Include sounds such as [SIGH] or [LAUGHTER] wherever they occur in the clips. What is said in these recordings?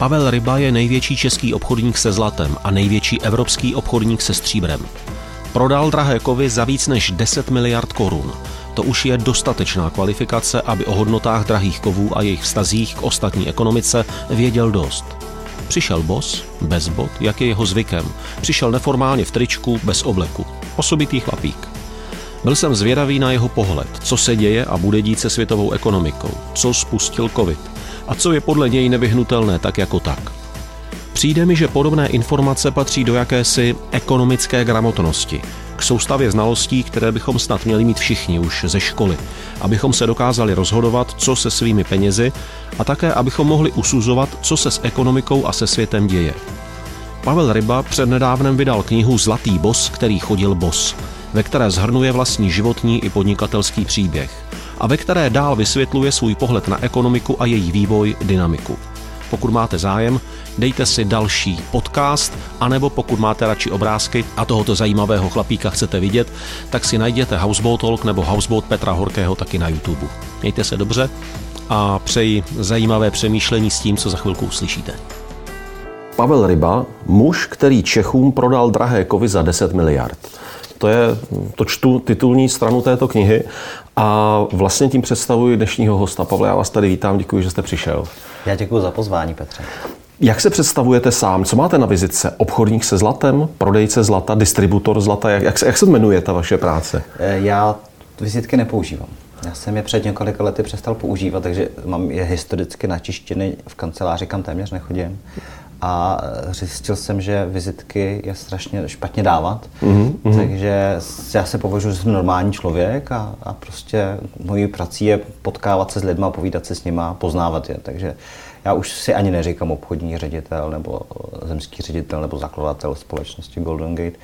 Pavel Ryba je největší český obchodník se zlatem a největší evropský obchodník se stříbrem. Prodal drahé kovy za víc než 10 miliard korun. To už je dostatečná kvalifikace, aby o hodnotách drahých kovů a jejich vztazích k ostatní ekonomice věděl dost. Přišel bos, bez bot, jak je jeho zvykem. Přišel neformálně v tričku, bez obleku. Osobitý chlapík. Byl jsem zvědavý na jeho pohled, co se děje a bude dít se světovou ekonomikou, co spustil covid a co je podle něj nevyhnutelné tak jako tak. Přijde mi, že podobné informace patří do jakési ekonomické gramotnosti, k soustavě znalostí, které bychom snad měli mít všichni už ze školy, abychom se dokázali rozhodovat, co se svými penězi a také, abychom mohli usuzovat, co se s ekonomikou a se světem děje. Pavel Ryba přednedávnem vydal knihu Zlatý bos, který chodil bos, ve které zhrnuje vlastní životní i podnikatelský příběh a ve které dál vysvětluje svůj pohled na ekonomiku a její vývoj, dynamiku. Pokud máte zájem, dejte si další podcast, anebo pokud máte radši obrázky a tohoto zajímavého chlapíka chcete vidět, tak si najděte Houseboat Talk nebo Houseboat Petra Horkého taky na YouTube. Mějte se dobře a přeji zajímavé přemýšlení s tím, co za chvilku uslyšíte. Pavel Ryba, muž, který Čechům prodal drahé kovy za 10 miliard. To je, to čtu titulní stranu této knihy a vlastně tím představuji dnešního hosta. Pavle, já vás tady vítám, děkuji, že jste přišel. Já děkuji za pozvání, Petře. Jak se představujete sám? Co máte na vizitce? Obchodník se zlatem, prodejce zlata, distributor zlata? Jak, jak, se, jak se jmenuje ta vaše práce? Eh, já vizitky nepoužívám. Já jsem je před několika lety přestal používat, takže mám je historicky načištěny v kanceláři, kam téměř nechodím a zjistil jsem, že vizitky je strašně špatně dávat, mm-hmm. takže já se považuji za normální člověk a, a prostě mojí prací je potkávat se s lidmi, povídat se s nimi, poznávat je, takže já už si ani neříkám obchodní ředitel nebo zemský ředitel nebo zakladatel společnosti Golden Gate.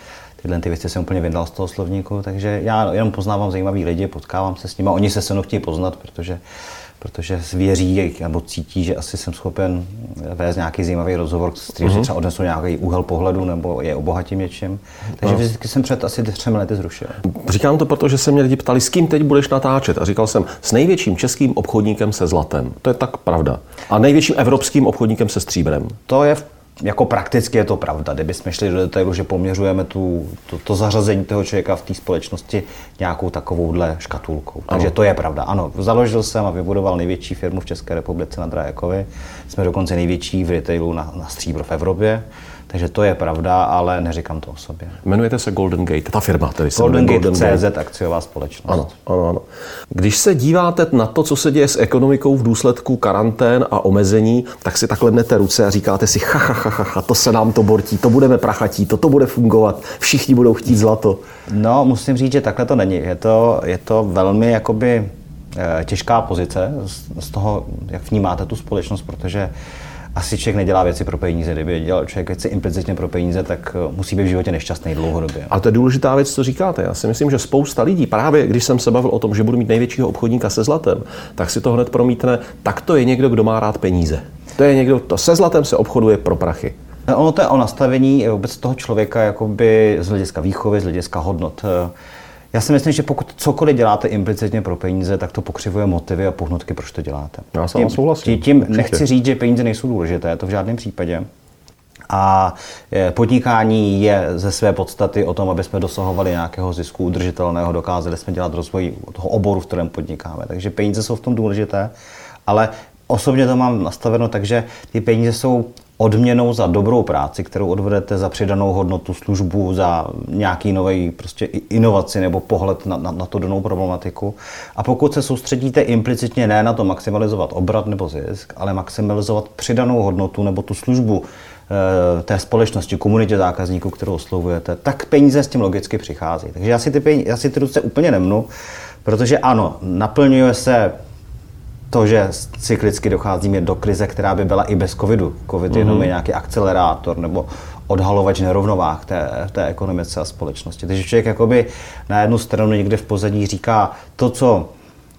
Tyhle ty věci jsem úplně vydal z toho slovníku, takže já jenom poznávám zajímavý lidi, potkávám se s nimi, oni se se mnou chtějí poznat, protože protože věří nebo cítí, že asi jsem schopen vést nějaký zajímavý rozhovor, s kterým mm-hmm. třeba odnesu nějaký úhel pohledu nebo je obohatím něčím. Takže no. vždycky jsem před asi třemi lety zrušil. Říkám to, protože se mě lidi ptali, s kým teď budeš natáčet. A říkal jsem, s největším českým obchodníkem se zlatem. To je tak pravda. A největším evropským obchodníkem se stříbrem. To je v jako prakticky je to pravda. Kdybychom šli do detailu, že poměřujeme tu, to, to zařazení toho člověka v té společnosti nějakou takovouhle škatulkou. Ano. Takže to je pravda. Ano, založil jsem a vybudoval největší firmu v České republice na Drajakovi. Jsme dokonce největší v retailu na, na stříbro v Evropě. Takže to je pravda, ale neříkám to o sobě. Jmenujete se Golden Gate, ta firma, tedy se Golden, Gate Golden CZ, Gate. akciová společnost. Ano, ano, ano. Když se díváte na to, co se děje s ekonomikou v důsledku karantén a omezení, tak si takhle mnete ruce a říkáte si, ha, ha, ha, ha, to se nám to bortí, to budeme prachatí, to, to bude fungovat, všichni budou chtít zlato. No, musím říct, že takhle to není. Je to, je to velmi jakoby eh, těžká pozice z toho, jak vnímáte tu společnost, protože asi člověk nedělá věci pro peníze. Kdyby dělal člověk věci implicitně pro peníze, tak eh, musí být v životě nešťastný dlouhodobě. A to je důležitá věc, co říkáte. Já si myslím, že spousta lidí, právě když jsem se bavil o tom, že budu mít největšího obchodníka se zlatem, tak si to hned promítne, tak to je někdo, kdo má rád peníze. To je někdo, to se zlatem se obchoduje pro prachy. Ono to je o nastavení vůbec toho člověka jakoby z hlediska výchovy, z hlediska hodnot. Já si myslím, že pokud cokoliv děláte implicitně pro peníze, tak to pokřivuje motivy a pohnutky, proč to děláte. Já tím, souhlasím. Tím Určitě. nechci říct, že peníze nejsou důležité, to v žádném případě. A podnikání je ze své podstaty o tom, aby jsme dosahovali nějakého zisku udržitelného, dokázali jsme dělat rozvoj toho oboru, v kterém podnikáme. Takže peníze jsou v tom důležité, ale osobně to mám nastaveno tak, že ty peníze jsou odměnou za dobrou práci, kterou odvedete za přidanou hodnotu službu, za nějaký nový prostě inovaci nebo pohled na, na, na tu danou problematiku. A pokud se soustředíte implicitně ne na to maximalizovat obrat nebo zisk, ale maximalizovat přidanou hodnotu nebo tu službu e, té společnosti, komunitě zákazníků, kterou oslovujete, tak peníze s tím logicky přichází. Takže já si ty, peníze, já si ty ruce úplně nemnu, protože ano, naplňuje se to, že cyklicky docházíme do krize, která by byla i bez covidu. Covid mm-hmm. jenom je nějaký akcelerátor nebo odhalovač nerovnovách té, té ekonomice a společnosti. Takže člověk jakoby na jednu stranu někde v pozadí říká to, co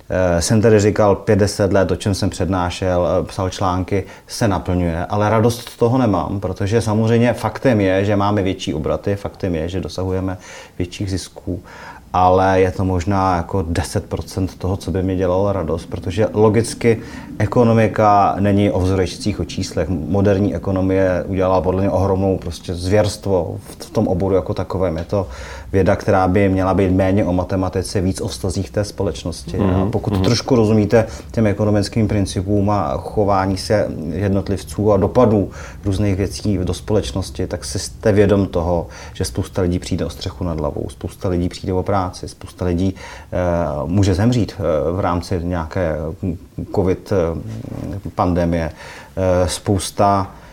eh, jsem tady říkal 50 let, o čem jsem přednášel, eh, psal články, se naplňuje, ale radost z toho nemám, protože samozřejmě faktem je, že máme větší obraty, faktem je, že dosahujeme větších zisků ale je to možná jako 10% toho, co by mi dělalo radost, protože logicky ekonomika není o vzorečcích, o číslech. Moderní ekonomie udělala podle mě ohromnou prostě zvěrstvo v tom oboru jako takovém. Je to věda, která by měla být méně o matematice, víc o vztazích té společnosti. Mm-hmm. A mhm, pokud mm-hmm. trošku rozumíte těm ekonomickým principům a chování se jednotlivců a dopadů různých věcí do společnosti, tak si jste vědom toho, že spousta lidí přijde o střechu nad hlavou, spousta lidí přijde o práci, spousta lidí e, může zemřít e, v rámci nějaké covid eh, pandemie. E, spousta Eh,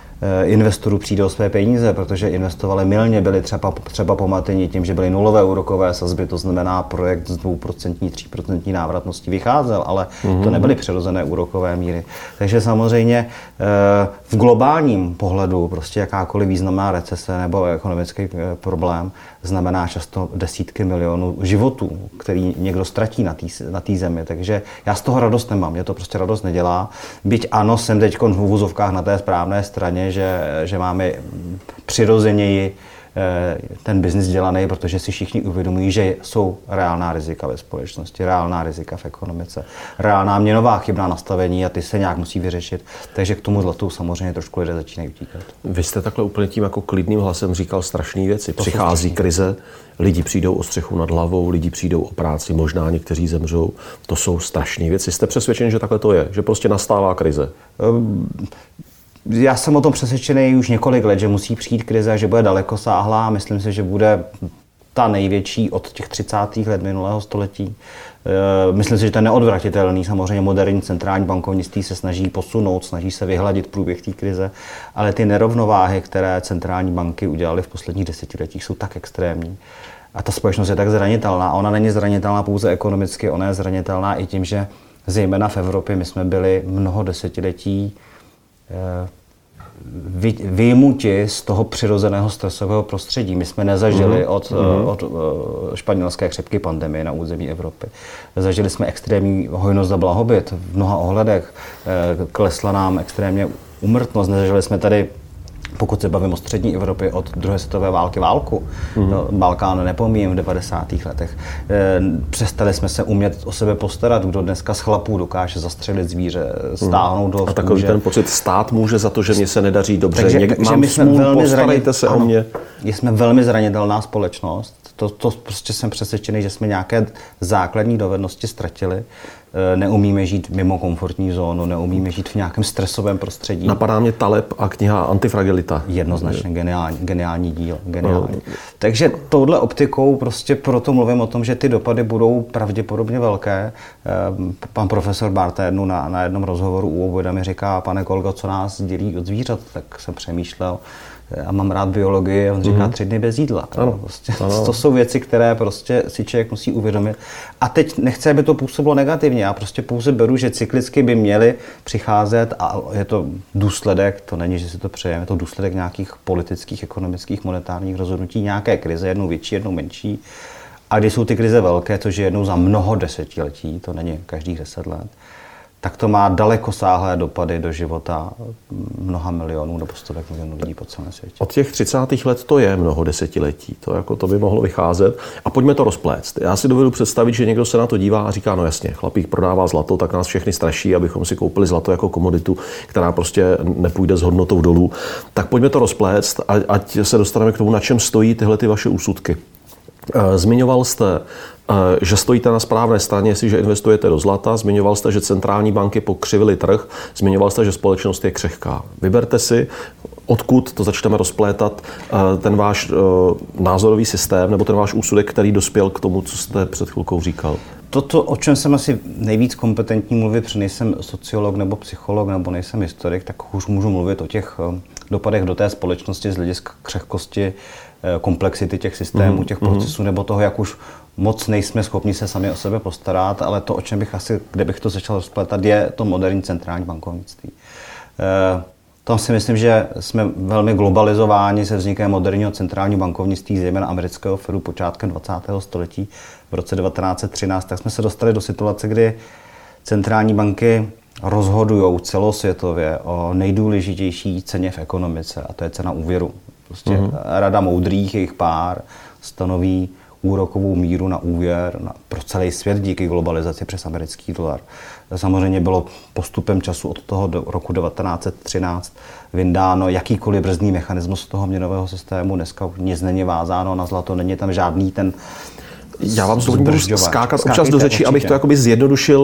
investorů přijde o své peníze, protože investovali milně, byli třeba, třeba pomateni tím, že byly nulové úrokové sazby, to znamená projekt z 2%, 3% návratnosti vycházel, ale mm-hmm. to mhm. nebyly přirozené úrokové míry. Takže samozřejmě eh, v globálním pohledu prostě jakákoliv významná recese nebo ekonomický eh, problém znamená často desítky milionů životů, který někdo ztratí na té na zemi. Takže já z toho radost nemám, mě to prostě radost nedělá. Byť ano, jsem teď v na té správné straně, že, že máme přirozeněji ten biznis dělaný, protože si všichni uvědomují, že jsou reálná rizika ve společnosti, reálná rizika v ekonomice, reálná měnová chybná nastavení a ty se nějak musí vyřešit. Takže k tomu zlatu samozřejmě trošku lidé začínají utíkat. Vy jste takhle úplně tím jako klidným hlasem říkal strašné věci. To Přichází krize, lidi přijdou o střechu nad hlavou, lidi přijdou o práci, možná někteří zemřou. To jsou strašné věci. Jste přesvědčen, že takhle to je, že prostě nastává krize? Um, já jsem o tom přesvědčený už několik let, že musí přijít krize, že bude daleko sáhlá. Myslím si, že bude ta největší od těch 30. let minulého století. E, myslím si, že to je neodvratitelný. Samozřejmě moderní centrální bankovnictví se snaží posunout, snaží se vyhladit průběh té krize, ale ty nerovnováhy, které centrální banky udělaly v posledních desetiletích, jsou tak extrémní. A ta společnost je tak zranitelná. Ona není zranitelná pouze ekonomicky, ona je zranitelná i tím, že zejména v Evropě my jsme byli mnoho desetiletí Eh, vyjmuti z toho přirozeného stresového prostředí. My jsme nezažili mm. od, mm. od eh, španělské chřipky pandemie na území Evropy. Zažili jsme extrémní hojnost a blahobyt v mnoha ohledech. Klesla nám extrémně umrtnost. Nezažili jsme tady pokud se bavím o střední Evropě od druhé světové války válku, mm-hmm. Balkán nepomíjím v 90. letech, e, přestali jsme se umět o sebe postarat, kdo dneska z chlapů dokáže zastřelit zvíře, stáhnout do A takový ten pocit, stát může za to, že mě se nedaří dobře, takže, Něk, takže my jsme smůl, velmi zranit, se ano, o mě. Jsme velmi zranitelná společnost, to, to prostě jsem přesvědčený, že jsme nějaké základní dovednosti ztratili Eh, neumíme žít mimo komfortní zónu, neumíme žít v nějakém stresovém prostředí. Napadá mě Taleb a kniha Antifragilita. Jednoznačně geniální, geniální díl. Geniální. No. Takže touhle optikou prostě proto mluvím o tom, že ty dopady budou pravděpodobně velké. Eh, pan profesor Barténu na, na jednom rozhovoru u obvoda mi říká, pane kolego, co nás dělí od zvířat, tak jsem přemýšlel, a mám rád biologii, on říká mm. tři dny bez jídla. Ano. Prostě, [LAUGHS] ano. To jsou věci, které prostě si člověk musí uvědomit. A teď nechce, aby to působilo negativně. Já prostě pouze beru, že cyklicky by měly přicházet a je to důsledek, to není, že si to přejeme, je to důsledek nějakých politických, ekonomických, monetárních rozhodnutí, nějaké krize, jednou větší, jednou menší. A když jsou ty krize velké, což je jednou za mnoho desetiletí, to není každých deset let, tak to má daleko sáhlé dopady do života mnoha milionů nebo stovek milionů lidí po celém světě. Od těch 30. let to je mnoho desetiletí, to, jako to by mohlo vycházet. A pojďme to rozplést. Já si dovedu představit, že někdo se na to dívá a říká, no jasně, chlapík prodává zlato, tak nás všechny straší, abychom si koupili zlato jako komoditu, která prostě nepůjde s hodnotou dolů. Tak pojďme to rozplést, ať se dostaneme k tomu, na čem stojí tyhle ty vaše úsudky. Eh, zmiňoval jste že stojíte na správné straně, jestliže investujete do zlata. Zmiňoval jste, že centrální banky pokřivily trh. Zmiňoval jste, že společnost je křehká. Vyberte si, odkud to začneme rozplétat, eh, ten váš eh, názorový systém nebo ten váš úsudek, který dospěl k tomu, co jste před chvilkou říkal. To, o čem jsem asi nejvíc kompetentní mluvit, protože nejsem sociolog nebo psycholog nebo nejsem historik, tak už můžu mluvit o těch dopadech do té společnosti z hlediska křehkosti, komplexity těch systémů, mhm, těch mhm. procesů, nebo toho, jak už moc nejsme schopni se sami o sebe postarat, ale to, o čem bych asi, kde bych to začal rozpletat, je to moderní centrální bankovnictví. E, tam si myslím, že jsme velmi globalizováni se vznikem moderního centrálního bankovnictví, zejména amerického Fedu počátkem 20. století v roce 1913, tak jsme se dostali do situace, kdy centrální banky rozhodují celosvětově o nejdůležitější ceně v ekonomice, a to je cena úvěru. Prostě mm-hmm. Rada moudrých, jejich pár, stanoví úrokovou míru na úvěr na, pro celý svět díky globalizaci přes americký dolar. Samozřejmě bylo postupem času od toho do roku 1913 vyndáno jakýkoliv brzdný mechanismus toho měnového systému. Dneska nic není vázáno na zlato, není tam žádný ten já vám to budu skákat občas do určitě. abych to jakoby zjednodušil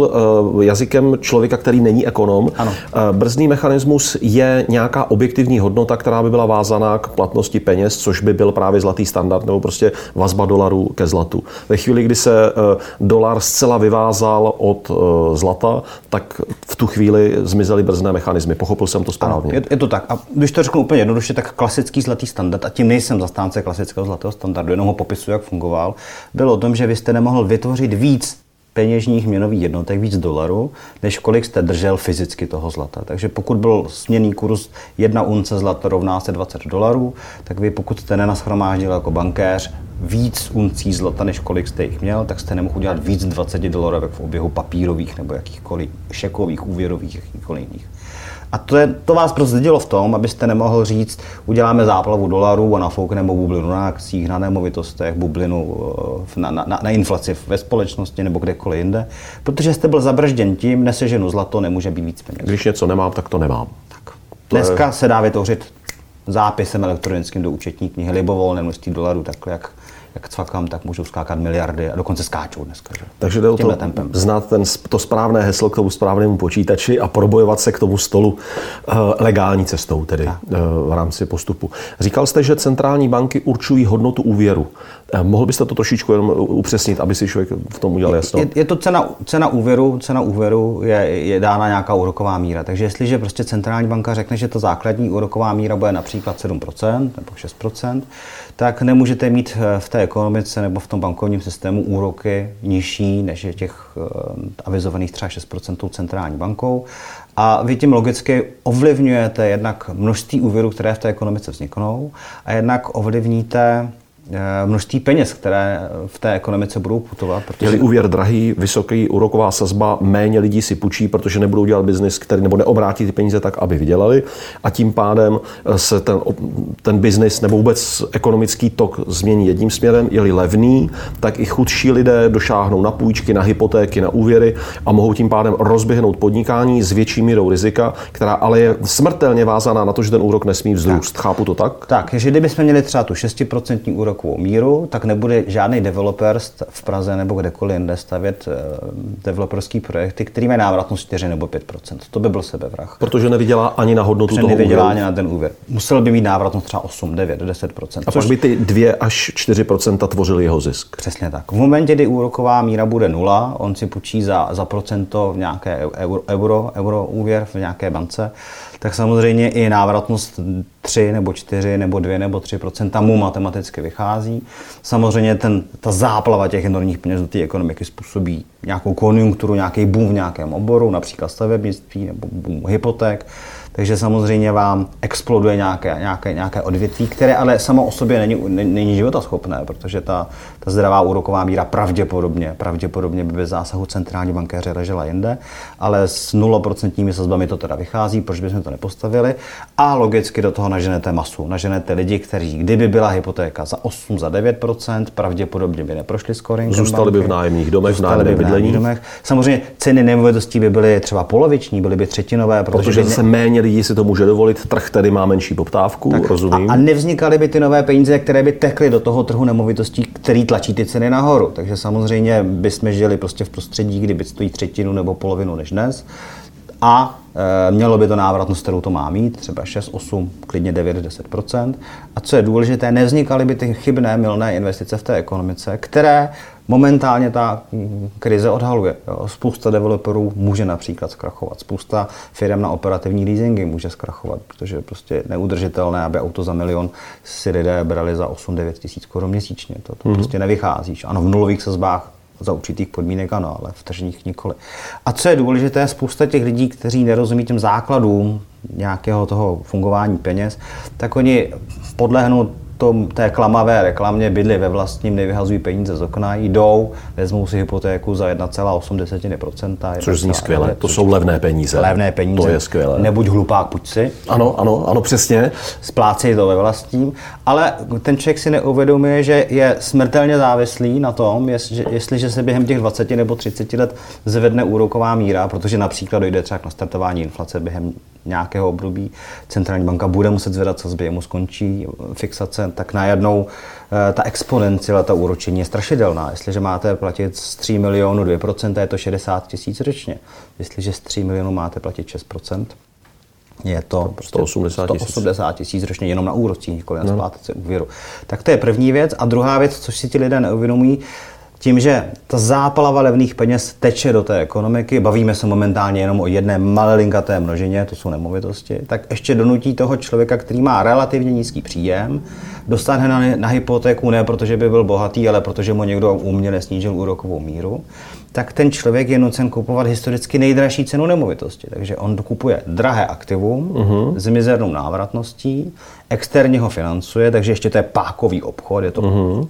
uh, jazykem člověka, který není ekonom. Ano. Uh, brzdný mechanismus je nějaká objektivní hodnota, která by byla vázaná k platnosti peněz, což by byl právě zlatý standard nebo prostě vazba dolaru ke zlatu. Ve chvíli, kdy se uh, dolar zcela vyvázal od uh, zlata, tak v tu chvíli zmizely brzdné mechanismy. Pochopil jsem to správně. Ano, je, je to tak. A když to řeknu úplně jednoduše, tak klasický zlatý standard, a tím nejsem zastánce klasického zlatého standardu, jenom ho popisuju, jak fungoval, bylo tom, že vy jste nemohl vytvořit víc peněžních měnových jednotek, víc dolarů, než kolik jste držel fyzicky toho zlata. Takže pokud byl směný kurz jedna unce zlata rovná se 20 dolarů, tak vy pokud jste nenaschromáždil jako bankéř víc uncí zlata, než kolik jste jich měl, tak jste nemohl udělat víc 20 dolarů v oběhu papírových nebo jakýchkoliv šekových, úvěrových, jakýchkoliv jiných. A to, je, to vás dělo v tom, abyste nemohl říct, uděláme záplavu dolarů a nafoukneme bublinu na akcích, na nemovitostech, bublinu eh, na, na, na inflaci ve společnosti nebo kdekoliv jinde, protože jste byl zabržděn tím, neseženu zlato, nemůže být víc peněz. Když něco nemám, tak to nemám. Tak. To Dneska je... se dá vytvořit zápisem elektronickým do účetní knihy libovolné množství dolarů, takhle jak jak cvakám, tak můžou skákat miliardy a dokonce skáčou dneska. Že? Takže jde o to tempem. znát ten, to správné heslo k tomu správnému počítači a probojovat se k tomu stolu uh, legální cestou, tedy uh, v rámci postupu. Říkal jste, že centrální banky určují hodnotu úvěru. Uh, mohl byste to trošičku jenom upřesnit, aby si člověk v tom udělal jasno? Je, je to cena, cena úvěru, cena úvěru je, je dána nějaká úroková míra. Takže jestliže prostě centrální banka řekne, že ta základní úroková míra bude například 7% nebo 6%, tak nemůžete mít v té ekonomice nebo v tom bankovním systému úroky nižší než je těch eh, avizovaných třeba 6% centrální bankou. A vy tím logicky ovlivňujete jednak množství úvěrů, které v té ekonomice vzniknou, a jednak ovlivníte množství peněz, které v té ekonomice budou putovat. Protože... Je úvěr drahý, vysoký úroková sazba, méně lidí si půjčí, protože nebudou dělat biznis, který nebo neobrátí ty peníze tak, aby vydělali a tím pádem eh, se ten, ten biznis nebo vůbec ekonomický tok změní jedním směrem, je-li levný, tak i chudší lidé došáhnou na půjčky, na hypotéky, na úvěry a mohou tím pádem rozběhnout podnikání s větší mírou rizika, která ale je smrtelně vázaná na to, že ten úrok nesmí vzrůst. Tak. Chápu to tak? Tak, že kdybychom měli třeba tu 6% úrok takovou míru, tak nebude žádný developer v Praze nebo kdekoliv jinde stavět uh, developerský projekty, který mají návratnost 4 nebo 5% To by byl sebevrah. Protože nevydělá ani na hodnotu Protože toho nevydělá úvěru. ani na ten úvěr. Musel by mít návratnost třeba 8, 9, 10% A což... pak by ty 2 až 4% tvořily jeho zisk. Přesně tak. V momentě, kdy úroková míra bude nula, on si půjčí za, za procento v nějaké euro, euro, euro úvěr v nějaké bance, tak samozřejmě i návratnost 3 nebo 4 nebo 2 nebo 3% mu matematicky vychází. Samozřejmě ten, ta záplava těch enormních peněz do té ekonomiky způsobí nějakou konjunkturu, nějaký boom v nějakém oboru, například stavebnictví nebo boom hypoték. Takže samozřejmě vám exploduje nějaké, nějaké, nějaké odvětví, které ale samo o sobě není, není životaschopné, protože ta, ta zdravá úroková míra pravděpodobně, pravděpodobně by bez zásahu centrální bankéře ležela jinde, ale s 0% sazbami to teda vychází, proč bychom to nepostavili a logicky do toho naženete masu, naženete lidi, kteří kdyby byla hypotéka za 8, za 9%, pravděpodobně by neprošli scoring. Zůstali by v nájemních domech, v nájemných bydlení. Domech. Samozřejmě ceny nemovitostí by byly třeba poloviční, byly by třetinové, protože, protože by se méně lidí si to může dovolit, trh tedy má menší poptávku, tak rozumím. A, a nevznikaly by ty nové peníze, které by tekly do toho trhu nemovitostí, který tlačí ty ceny nahoru. Takže samozřejmě bychom žili prostě v prostředí, kdyby stojí třetinu nebo polovinu než dnes. A e, mělo by to návratnost, kterou to má mít, třeba 6, 8, klidně 9, 10 A co je důležité, nevznikaly by ty chybné, milné investice v té ekonomice, které momentálně ta krize odhaluje. Jo. Spousta developerů může například zkrachovat. Spousta firm na operativní leasingy může zkrachovat, protože je prostě neudržitelné, aby auto za milion si lidé brali za 8-9 tisíc korun měsíčně. To, to mm-hmm. prostě nevychází. Ano, v nulových sazbách za určitých podmínek ano, ale v tržních nikoli. A co je důležité, spousta těch lidí, kteří nerozumí těm základům nějakého toho fungování peněz, tak oni podlehnou tom, té klamavé reklamě bydli ve vlastním, nevyhazují peníze z okna, jdou, vezmou si hypotéku za 1,8%. Což zní skvěle, to jsou levné peníze. Levné peníze. To je skvělé. Nebuď hlupák, buď si. Ano, ano, ano, přesně. Splácejí to ve vlastním, ale ten člověk si neuvědomuje, že je smrtelně závislý na tom, jestliže se během těch 20 nebo 30 let zvedne úroková míra, protože například dojde třeba k nastartování inflace během nějakého období, centrální banka bude muset zvedat sazby, jemu skončí fixace, tak najednou eh, ta exponenciala, ta úročení je strašidelná. Jestliže máte platit z 3 milionů 2%, je to 60 tisíc ročně. Jestliže z 3 milionů máte platit 6%, je to 180 prostě tisíc. 180 tisíc ročně jenom na úrocích, nikoli na no. splátce úvěru. Tak to je první věc. A druhá věc, což si ti lidé neuvědomují, tím, že ta zápalava levných peněz teče do té ekonomiky, bavíme se momentálně jenom o jedné malilinkaté množině, to jsou nemovitosti, tak ještě donutí toho člověka, který má relativně nízký příjem, dostane na, na hypotéku ne protože by byl bohatý, ale protože mu někdo uměle snížil úrokovou míru, tak ten člověk je nucen kupovat historicky nejdražší cenu nemovitosti. Takže on dokupuje drahé aktivum uh-huh. s mizernou návratností, externě ho financuje, takže ještě to je pákový obchod, je to uh-huh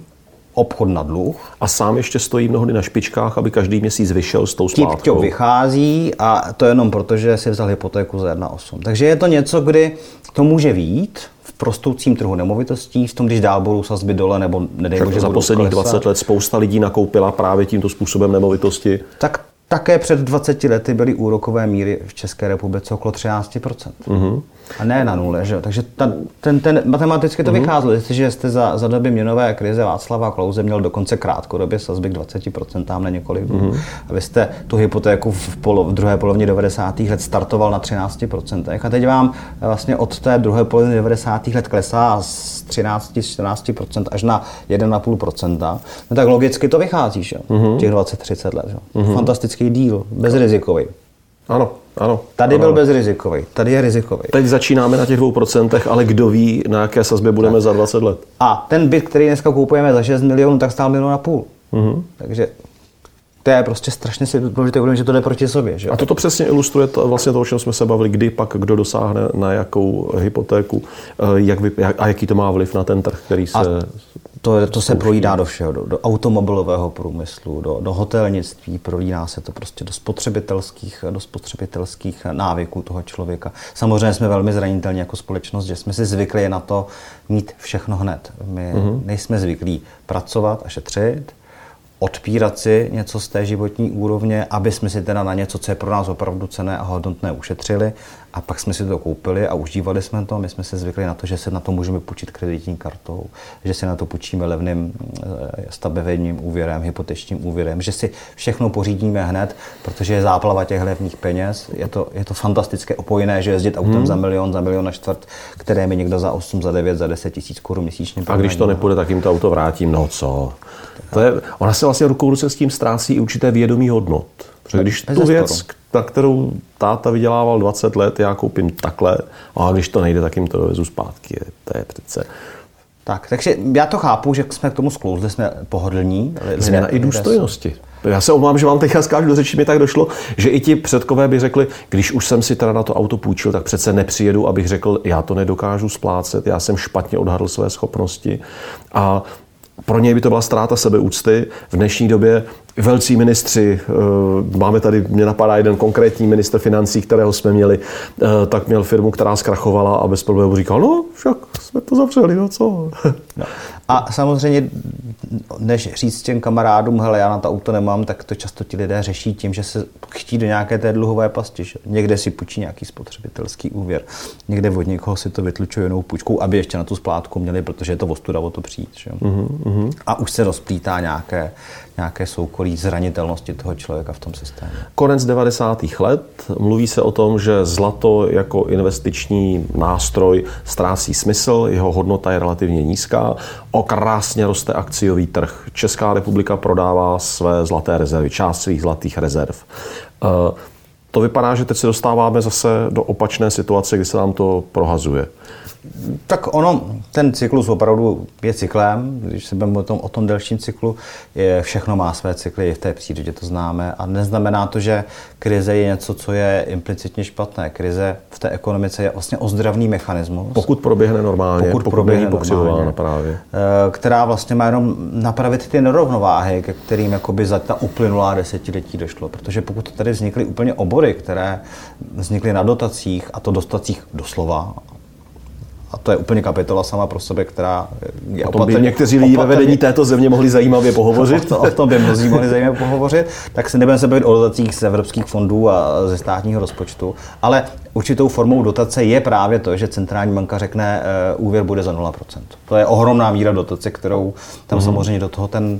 obchod na dluh. A sám ještě stojí mnohdy na špičkách, aby každý měsíc vyšel s tou splátkou. Tip vychází a to jenom proto, že si vzal hypotéku za 1,8. Takže je to něco, kdy to může výjít v prostoucím trhu nemovitostí, v tom, když dál budou sazby dole nebo nedej Za posledních klesat. 20 let spousta lidí nakoupila právě tímto způsobem nemovitosti. Tak také před 20 lety byly úrokové míry v České republice okolo 13%. Mm-hmm. A ne na nule, že? Takže ta, ten, ten, matematicky to mm-hmm. vycházelo. Jestliže jste za, za doby měnové krize Václava Klauze měl dokonce krátkodobě sazby k 20% tam na několik dnů. Mm-hmm. A vy jste tu hypotéku v, polo, v druhé polovině 90. let startoval na 13%. A teď vám vlastně od té druhé poloviny 90. let klesá z 13-14% až na 1,5%. No tak logicky to vychází, že? Mm-hmm. Těch 20-30 let. Že? Mm-hmm. Fantastický díl, bezrizikový. Ano, ano. Tady ano. byl bezrizikový, tady je rizikový. Teď začínáme na těch dvou procentech, ale kdo ví, na jaké sazbě budeme tak. za 20 let. A ten byt, který dneska kupujeme za 6 milionů, tak stál milion a půl. Mm-hmm. Takže to je prostě strašně si důležité uvědomit, že to jde proti sobě. Že? A toto přesně ilustruje to, vlastně to, o čem jsme se bavili, kdy pak kdo dosáhne na jakou hypotéku eh, jak vy, jak, a jaký to má vliv na ten trh, který se... A to, to se prolídá do všeho, do, do automobilového průmyslu, do, do hotelnictví, prolíná se to prostě do spotřebitelských, do spotřebitelských návyků toho člověka. Samozřejmě jsme velmi zranitelní jako společnost, že jsme si zvykli na to mít všechno hned. My mm-hmm. nejsme zvyklí pracovat a šetřit, odpírat si něco z té životní úrovně, aby jsme si teda na něco, co je pro nás opravdu cené a hodnotné, ušetřili a pak jsme si to koupili a užívali jsme to. My jsme se zvykli na to, že se na to můžeme půjčit kreditní kartou, že si na to půjčíme levným eh, stavebním úvěrem, hypotečním úvěrem, že si všechno pořídíme hned, protože je záplava těch levných peněz. Je to, je to fantastické opojené, že jezdit autem hmm. za milion, za milion na čtvrt, které mi někdo za 8, za 9, za 10 tisíc korun měsíčně. A když to nepůjde, tak jim to auto vrátím. No co? To je, ona se vlastně rukou ruce s tím ztrácí určité vědomí hodnot. Protože když tu věc, na kterou táta vydělával 20 let, já koupím takhle, a když to nejde, tak jim to dovezu zpátky. To je přece... Tak, takže já to chápu, že jsme k tomu sklouzli, jsme pohodlní. Změna i důstojnosti. Já se omlám, že vám teďka skážu do řeči, mi tak došlo, že i ti předkové by řekli, když už jsem si teda na to auto půjčil, tak přece nepřijedu, abych řekl, já to nedokážu splácet, já jsem špatně odhadl své schopnosti. A pro něj by to byla ztráta sebeúcty. V dnešní době velcí ministři, eh, máme tady, mě napadá jeden konkrétní minister financí, kterého jsme měli, eh, tak měl firmu, která zkrachovala a bez problémů říkal, no však jsme to zavřeli, no co. No. [LAUGHS] A samozřejmě, než říct těm kamarádům, hele, já na to auto nemám, tak to často ti lidé řeší tím, že se chtí do nějaké té dluhové pasti. Že? Někde si půjčí nějaký spotřebitelský úvěr, někde od někoho si to vytlučuje jinou půjčkou, aby ještě na tu splátku měli, protože je to ostuda o to přijít. Že? Uh-huh. A už se rozplítá nějaké, nějaké soukolí zranitelnosti toho člověka v tom systému. Konec 90. let. Mluví se o tom, že zlato jako investiční nástroj ztrácí smysl, jeho hodnota je relativně nízká. O krásně roste akciový trh. Česká republika prodává své zlaté rezervy, část svých zlatých rezerv. Eh, to vypadá, že teď se dostáváme zase do opačné situace, kdy se nám to prohazuje. Tak ono, ten cyklus opravdu je cyklem, když se bavíme o tom, o tom delším cyklu, je, všechno má své cykly, i v té přírodě to známe a neznamená to, že krize je něco, co je implicitně špatné. Krize v té ekonomice je vlastně ozdravný mechanismus. Pokud proběhne normálně, pokud, pokud proběhne normálně, právě. Eh, která vlastně má jenom napravit ty nerovnováhy, ke kterým jakoby za ta uplynulá desetiletí došlo. Protože pokud tady vznikly úplně obory, které vznikly na dotacích, a to dostacích doslova, a to je úplně kapitola sama pro sebe, která je O tom by někteří lidi ve vedení této země mohli zajímavě pohovořit. [LAUGHS] O, tom by mnozí mohli [LAUGHS] zajímavě pohovořit. Tak se nebudeme se bavit o dotacích z evropských fondů a ze státního rozpočtu. Ale určitou formou dotace je právě to, že centrální banka řekne, uh, úvěr bude za 0%. To je ohromná míra dotace, kterou tam mm. samozřejmě do toho ten, uh,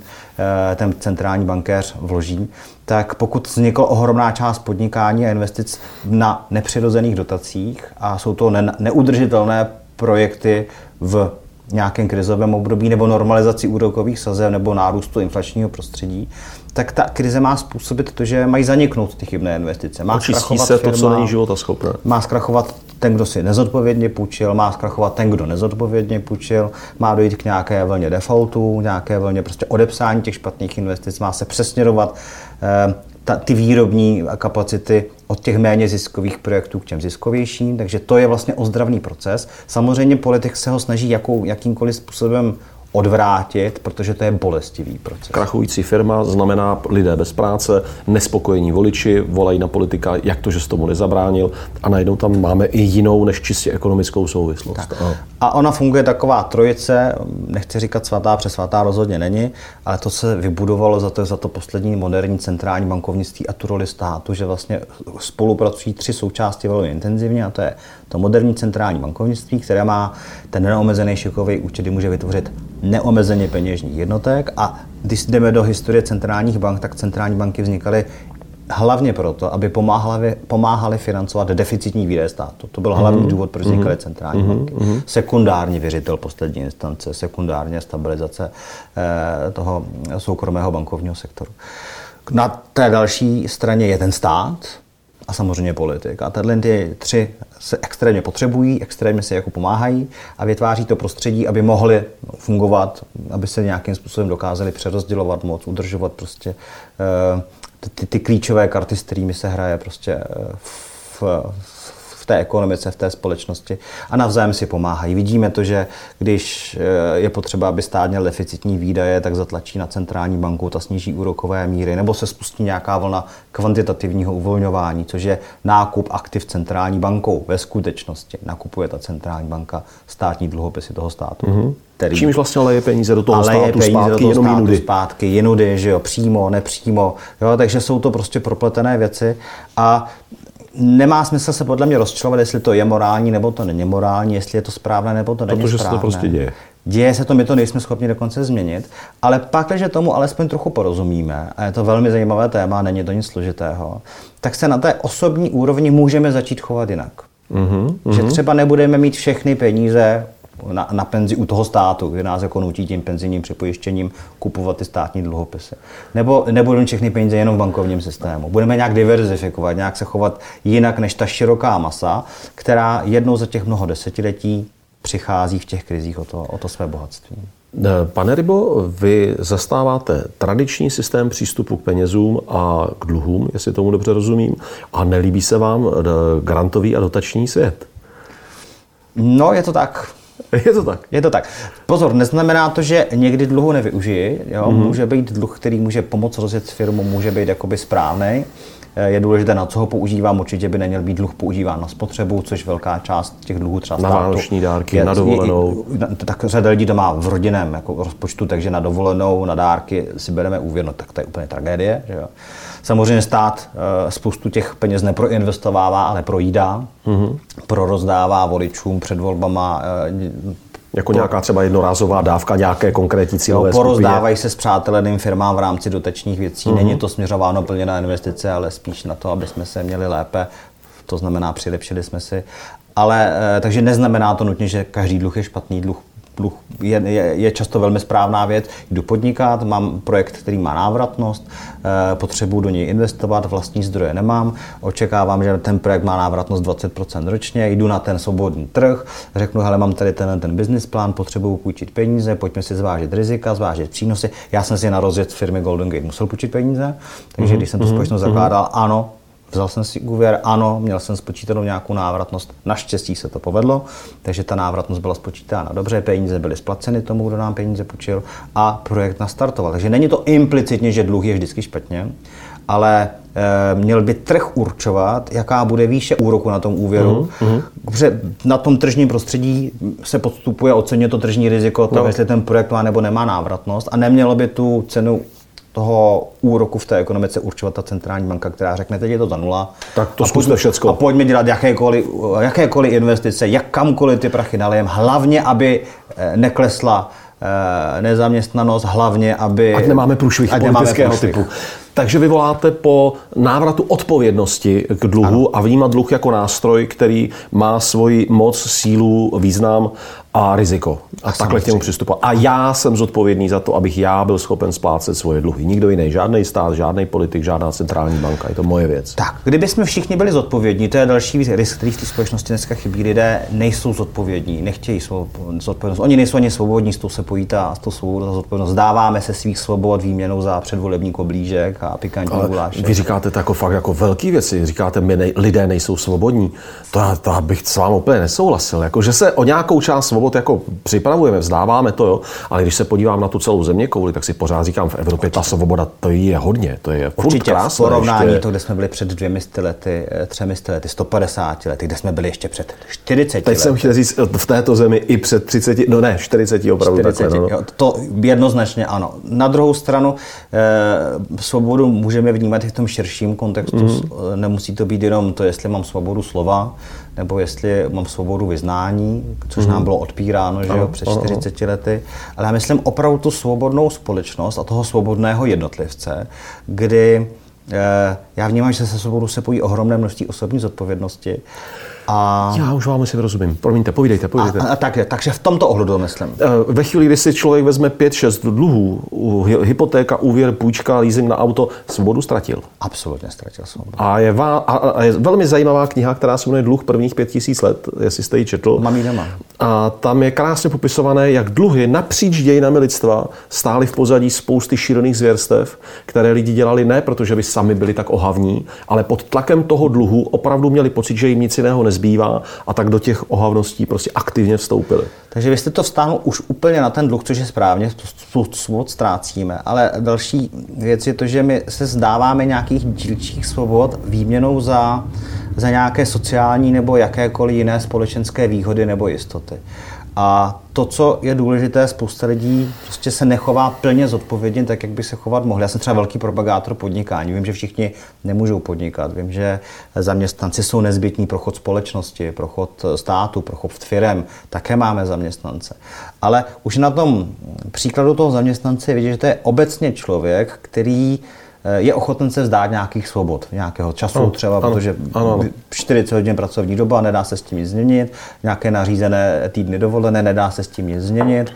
ten centrální bankéř vloží. Tak pokud vznikla ohromná část podnikání a investic na nepřirozených dotacích a jsou to ne, neudržitelné projekty v nějakém krizovém období nebo normalizaci úrokových sazeb nebo nárůstu inflačního prostředí, tak ta krize má způsobit to, že mají zaniknout ty chybné investice. Má zkrachovat se firma, to, co není života schopné. Má zkrachovat ten, kdo si nezodpovědně půjčil, má zkrachovat ten, kdo nezodpovědně půjčil, má dojít k nějaké vlně defaultů, nějaké vlně prostě odepsání těch špatných investic, má se přesměrovat eh, ta, ty výrobní kapacity od těch méně ziskových projektů k těm ziskovějším, takže to je vlastně ozdravný proces. Samozřejmě politik se ho snaží jakou, jakýmkoliv způsobem odvrátit, protože to je bolestivý proces. Krachující firma znamená lidé bez práce, nespokojení voliči, volají na politika, jak to, že s tomu nezabránil a najednou tam máme i jinou než čistě ekonomickou souvislost. Tak. A ona funguje taková trojice, nechci říkat svatá, přes svatá rozhodně není, ale to se vybudovalo za to, za to poslední moderní centrální bankovnictví a tu roli státu, že vlastně spolupracují tři součásti velmi intenzivně a to je to moderní centrální bankovnictví, které má ten neomezený šikový účet, kdy může vytvořit neomezeně peněžních jednotek a když jdeme do historie centrálních bank, tak centrální banky vznikaly hlavně proto, aby pomáhali, pomáhali financovat deficitní výdaje státu. To byl hlavní mm-hmm. důvod, proč vznikaly mhm. centrální mm-hmm. banky. Mm-hmm. Sekundární věřitel poslední instance, sekundárně stabilizace eh, toho soukromého bankovního sektoru. Na té další straně je ten stát, a samozřejmě politik. A tyhle ty tři se extrémně potřebují, extrémně se jako pomáhají a vytváří to prostředí, aby mohli fungovat, aby se nějakým způsobem dokázali přerozdělovat moc, udržovat prostě uh, ty, ty klíčové karty, s kterými se hraje prostě eh, v, v té ekonomice, v té společnosti a navzájem si pomáhají. Vidíme to, že když eh, je potřeba, aby stát měl deficitní výdaje, tak zatlačí na centrální banku, ta sníží úrokové míry, nebo se spustí nějaká vlna kvantitativního uvolňování, což je nákup aktiv centrální bankou. Ve skutečnosti nakupuje ta centrální banka státní dluhopisy toho státu. Mm-hmm který... Čímž vlastně leje peníze do toho ale státu peníze zpátky, do toho jenom státu jinudy. zpátky, jinudy, že jo, přímo, nepřímo, jo, takže jsou to prostě propletené věci a nemá smysl se podle mě rozčilovat, jestli to je morální nebo to není morální, jestli je to správné nebo to není Protože správné. se to prostě děje. Děje se to, my to nejsme schopni dokonce změnit, ale pak, když tomu alespoň trochu porozumíme, a je to velmi zajímavé téma, není to nic složitého, tak se na té osobní úrovni můžeme začít chovat jinak. Mm-hmm, že třeba nebudeme mít všechny peníze na, na penzi u toho státu, kde nás jako nutí tím penzijním připojištěním kupovat ty státní dluhopisy. Nebo nebudeme všechny peníze jenom v bankovním systému. Budeme nějak diverzifikovat, nějak se chovat jinak než ta široká masa, která jednou za těch mnoho desetiletí přichází v těch krizích o to, o to své bohatství. Pane Rybo, vy zastáváte tradiční systém přístupu k penězům a k dluhům, jestli tomu dobře rozumím, a nelíbí se vám eh, grantový a dotační svět? No, je to tak. [LAUGHS] Je to tak. Je to tak. Pozor, neznamená to, že někdy dluhu nevyužiji. Jo? Mm-hmm. Může být dluh, který může pomoct rozjet firmu, může být jakoby správný. Je důležité, na co ho používám. Určitě by neměl být dluh používán na spotřebu, což velká část těch dluhů třeba Na vánoční dárky, je, na dovolenou. Je, tak řada lidí to má v rodinném jako rozpočtu, takže na dovolenou, na dárky si bereme úvěr, no tak to je úplně tragédie. Že jo? Samozřejmě stát eh, spoustu těch peněz neproinvestovává, ale projídá, mm-hmm. prorozdává voličům před volbama eh, jako nějaká třeba jednorázová dávka, nějaké konkrétní cílové jo, porozdávají se s přáteleným firmám v rámci dotačních věcí. Mm-hmm. Není to směřováno plně na investice, ale spíš na to, aby jsme se měli lépe. To znamená, přilepšili jsme si. Ale eh, takže neznamená to nutně, že každý dluh je špatný dluh dluh je, je, je často velmi správná věc. Jdu podnikat, mám projekt, který má návratnost, eh, potřebuji do něj investovat, vlastní zdroje nemám, očekávám, že ten projekt má návratnost 20% ročně, jdu na ten svobodný trh, řeknu, hele, mám tady ten, ten business plán, potřebuji půjčit peníze, pojďme si zvážit rizika, zvážit přínosy. Já jsem si na rozjet firmy Golden Gate musel půjčit peníze, takže mm-hmm. když jsem tu mhm, společnost mm-hmm. zakládal, ano, Vzal jsem si úvěr, ano, měl jsem spočítanou nějakou návratnost, naštěstí se to povedlo, takže ta návratnost byla spočítána dobře, peníze byly splaceny tomu, kdo nám peníze půjčil a projekt nastartoval. Takže není to implicitně, že dluh je vždycky špatně, ale e, měl by trh určovat, jaká bude výše úroku na tom úvěru. Uh-huh. Protože na tom tržním prostředí se podstupuje, oceňuje to tržní riziko, to, no. jestli ten projekt má nebo nemá návratnost a nemělo by tu cenu toho úroku v té ekonomice určovat ta centrální banka, která řekne, teď je to za nula. Tak to zkusme všecko. A pojďme dělat jakékoliv, jakékoliv investice, jak kamkoliv ty prachy nalejem, hlavně, aby eh, neklesla eh, nezaměstnanost, hlavně, aby... Ať nemáme průšvih politického typu. Takže vy voláte po návratu odpovědnosti k dluhu ano. a vnímat dluh jako nástroj, který má svoji moc, sílu, význam a riziko. A takhle k němu přistupovat. A já jsem zodpovědný za to, abych já byl schopen splácet svoje dluhy. Nikdo jiný, žádný stát, žádný politik, žádná centrální banka. Je to moje věc. Tak, kdyby jsme všichni byli zodpovědní, to je další risk, který v té společnosti dneska chybí. Lidé nejsou zodpovědní, nechtějí svou zodpovědnost. Oni nejsou ani svobodní, s tou se pojí ta, s tou svobodou za zodpovědnost. Dáváme se svých svobod výměnou za předvolební koblížek a pikantní Ale guláše. Vy říkáte to jako fakt jako velký věci. Říkáte, my nej, lidé nejsou svobodní. To, to bych s vámi úplně nesouhlasil. Jako, že se o nějakou část svobod jako připravujeme, vzdáváme to, jo. Ale když se podívám na tu celou země kouli, tak si pořád říkám, v Evropě Určitě. ta svoboda, to je hodně. To je furt Určitě krásné, v porovnání ještě... to, kde jsme byli před dvěmi lety, eh, třemi lety, 150 lety, kde jsme byli ještě před 40 Teď lety. jsem chtěl říct, v této zemi i před 30, no ne, 40 opravdu 40, takhle, no. jo, To jednoznačně ano. Na druhou stranu, eh, svobodu můžeme vnímat i v tom širším kontextu. Mm. Nemusí to být jenom to, jestli mám svobodu slova, nebo jestli mám svobodu vyznání, což nám bylo odpíráno že jo, před 40 lety. Ale já myslím opravdu tu svobodnou společnost a toho svobodného jednotlivce, kdy eh, já vnímám, že se svobodu se pojí ohromné množství osobní zodpovědnosti a... Já už vám asi rozumím. Promiňte, povídejte, povídejte. A, a tak, takže v tomto ohledu myslím. Eh, ve chvíli, kdy si člověk vezme 5-6 dluhů, hypotéka, úvěr, půjčka, leasing na auto, svobodu ztratil. Absolutně ztratil svobodu. A je, vá, a, a je velmi zajímavá kniha, která se jmenuje Dluh prvních pět tisíc let, jestli jste ji četl. Mám ji doma. A tam je krásně popisované, jak dluhy napříč dějinami lidstva stály v pozadí spousty šílených zvěrstev, které lidi dělali ne protože by sami byli tak ohavní, ale pod tlakem toho dluhu opravdu měli pocit, že jim nic jiného nezbývá a tak do těch ohavností prostě aktivně vstoupili. Takže vy jste to vstáhnul už úplně na ten dluh, což je správně, svobod ztrácíme. Ale další věc je to, že my se zdáváme nějakých dílčích svobod výměnou za, za nějaké sociální nebo jakékoliv jiné společenské výhody nebo jistoty. A to, co je důležité, spousta lidí prostě se nechová plně zodpovědně tak, jak by se chovat mohli. Já jsem třeba velký propagátor podnikání. Vím, že všichni nemůžou podnikat. Vím, že zaměstnanci jsou nezbytní pro chod společnosti, pro chod státu, pro chod firem. Také máme zaměstnance. Ale už na tom příkladu toho zaměstnance vidět, že to je obecně člověk, který je ochoten se vzdát nějakých svobod, nějakého času ano, třeba, ano, protože ano, ano. 40 hodin pracovní doba, nedá se s tím nic změnit, nějaké nařízené týdny dovolené, nedá se s tím nic změnit.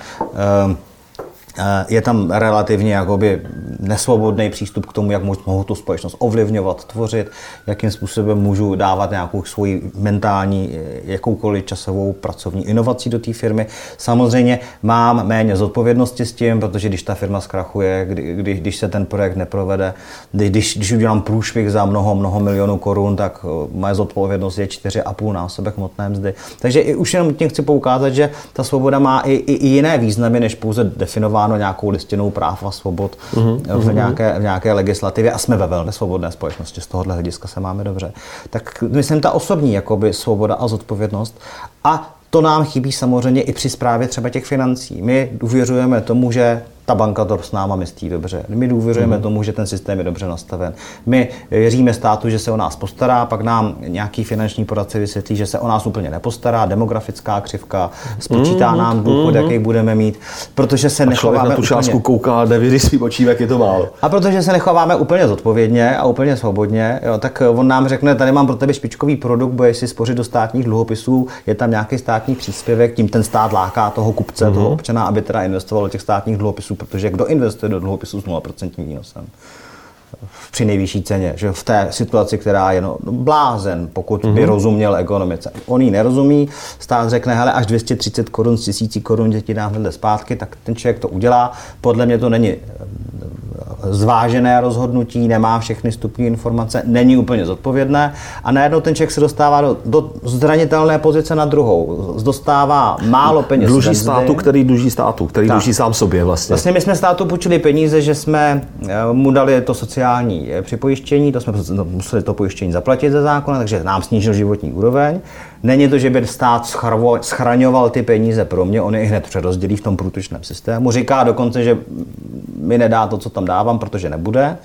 Eh, je tam relativně jakoby nesvobodný přístup k tomu, jak mohu tu společnost ovlivňovat, tvořit, jakým způsobem můžu dávat nějakou svoji mentální, eh, jakoukoliv časovou pracovní inovací do té firmy. Samozřejmě mám méně zodpovědnosti s tím, protože když ta firma zkrachuje, kdy, kdy, když se ten projekt neprovede, když, když udělám průšvih za mnoho, mnoho milionů korun, tak eh, moje zodpovědnost je 4,5 násobek hmotné mzdy. Takže i už jenom tím chci poukázat, že ta svoboda má i, i, i jiné významy, než pouze definování zakotvenováno nějakou listinou práv a svobod mm-hmm. v, mhm. nějaké, v nějaké legislativě a jsme ve velmi svobodné společnosti, z tohohle hlediska se máme dobře. Tak myslím, ta osobní jakoby, svoboda a zodpovědnost a to nám chybí samozřejmě i při zprávě třeba těch financí. My důvěřujeme tomu, že ta banka to s náma myslí dobře. My důvěřujeme mm. tomu, že ten systém je dobře nastaven. My věříme státu, že se o nás postará, pak nám nějaký finanční poradce vysvětlí, že se o nás úplně nepostará, demografická křivka, spočítá mm. nám důchod, mm. jaký budeme mít, protože se a nechováme na tu částku úplně... kouká, nevidí svým očím, jak je to málo. A protože se nechováme úplně zodpovědně a úplně svobodně, jo, tak on nám řekne, tady mám pro tebe špičkový produkt, budeš si spořit do státních dluhopisů, je tam nějaký státní příspěvek, tím ten stát láká toho kupce, mm. toho občana, aby teda investoval do těch státních dluhopisů protože kdo investuje do dluhopisů s 0% výnosem? Při nejvyšší ceně, že v té situaci, která je no, blázen, pokud mm-hmm. by mhm. rozuměl ekonomice. On ji nerozumí, stát řekne, hele, až 230 korun z tisící korun děti dám hned zpátky, tak ten člověk to udělá. Podle mě to není zvážené rozhodnutí, nemá všechny stupní informace, není úplně zodpovědné a najednou ten člověk se dostává do, do zranitelné pozice na druhou. Dostává málo peněz. Dluží státu, který dluží státu, který tak. dluží sám sobě vlastně. Vlastně my jsme státu půjčili peníze, že jsme eh, mu dali to sociální eh, připojištění, to jsme no, museli to pojištění zaplatit ze zákona, takže nám snížil životní úroveň. Není to, že by stát schraňoval ty peníze pro mě, on je hned přerozdělí v tom průtočném systému. Říká dokonce, že mi nedá to, co tam dávám, protože nebude.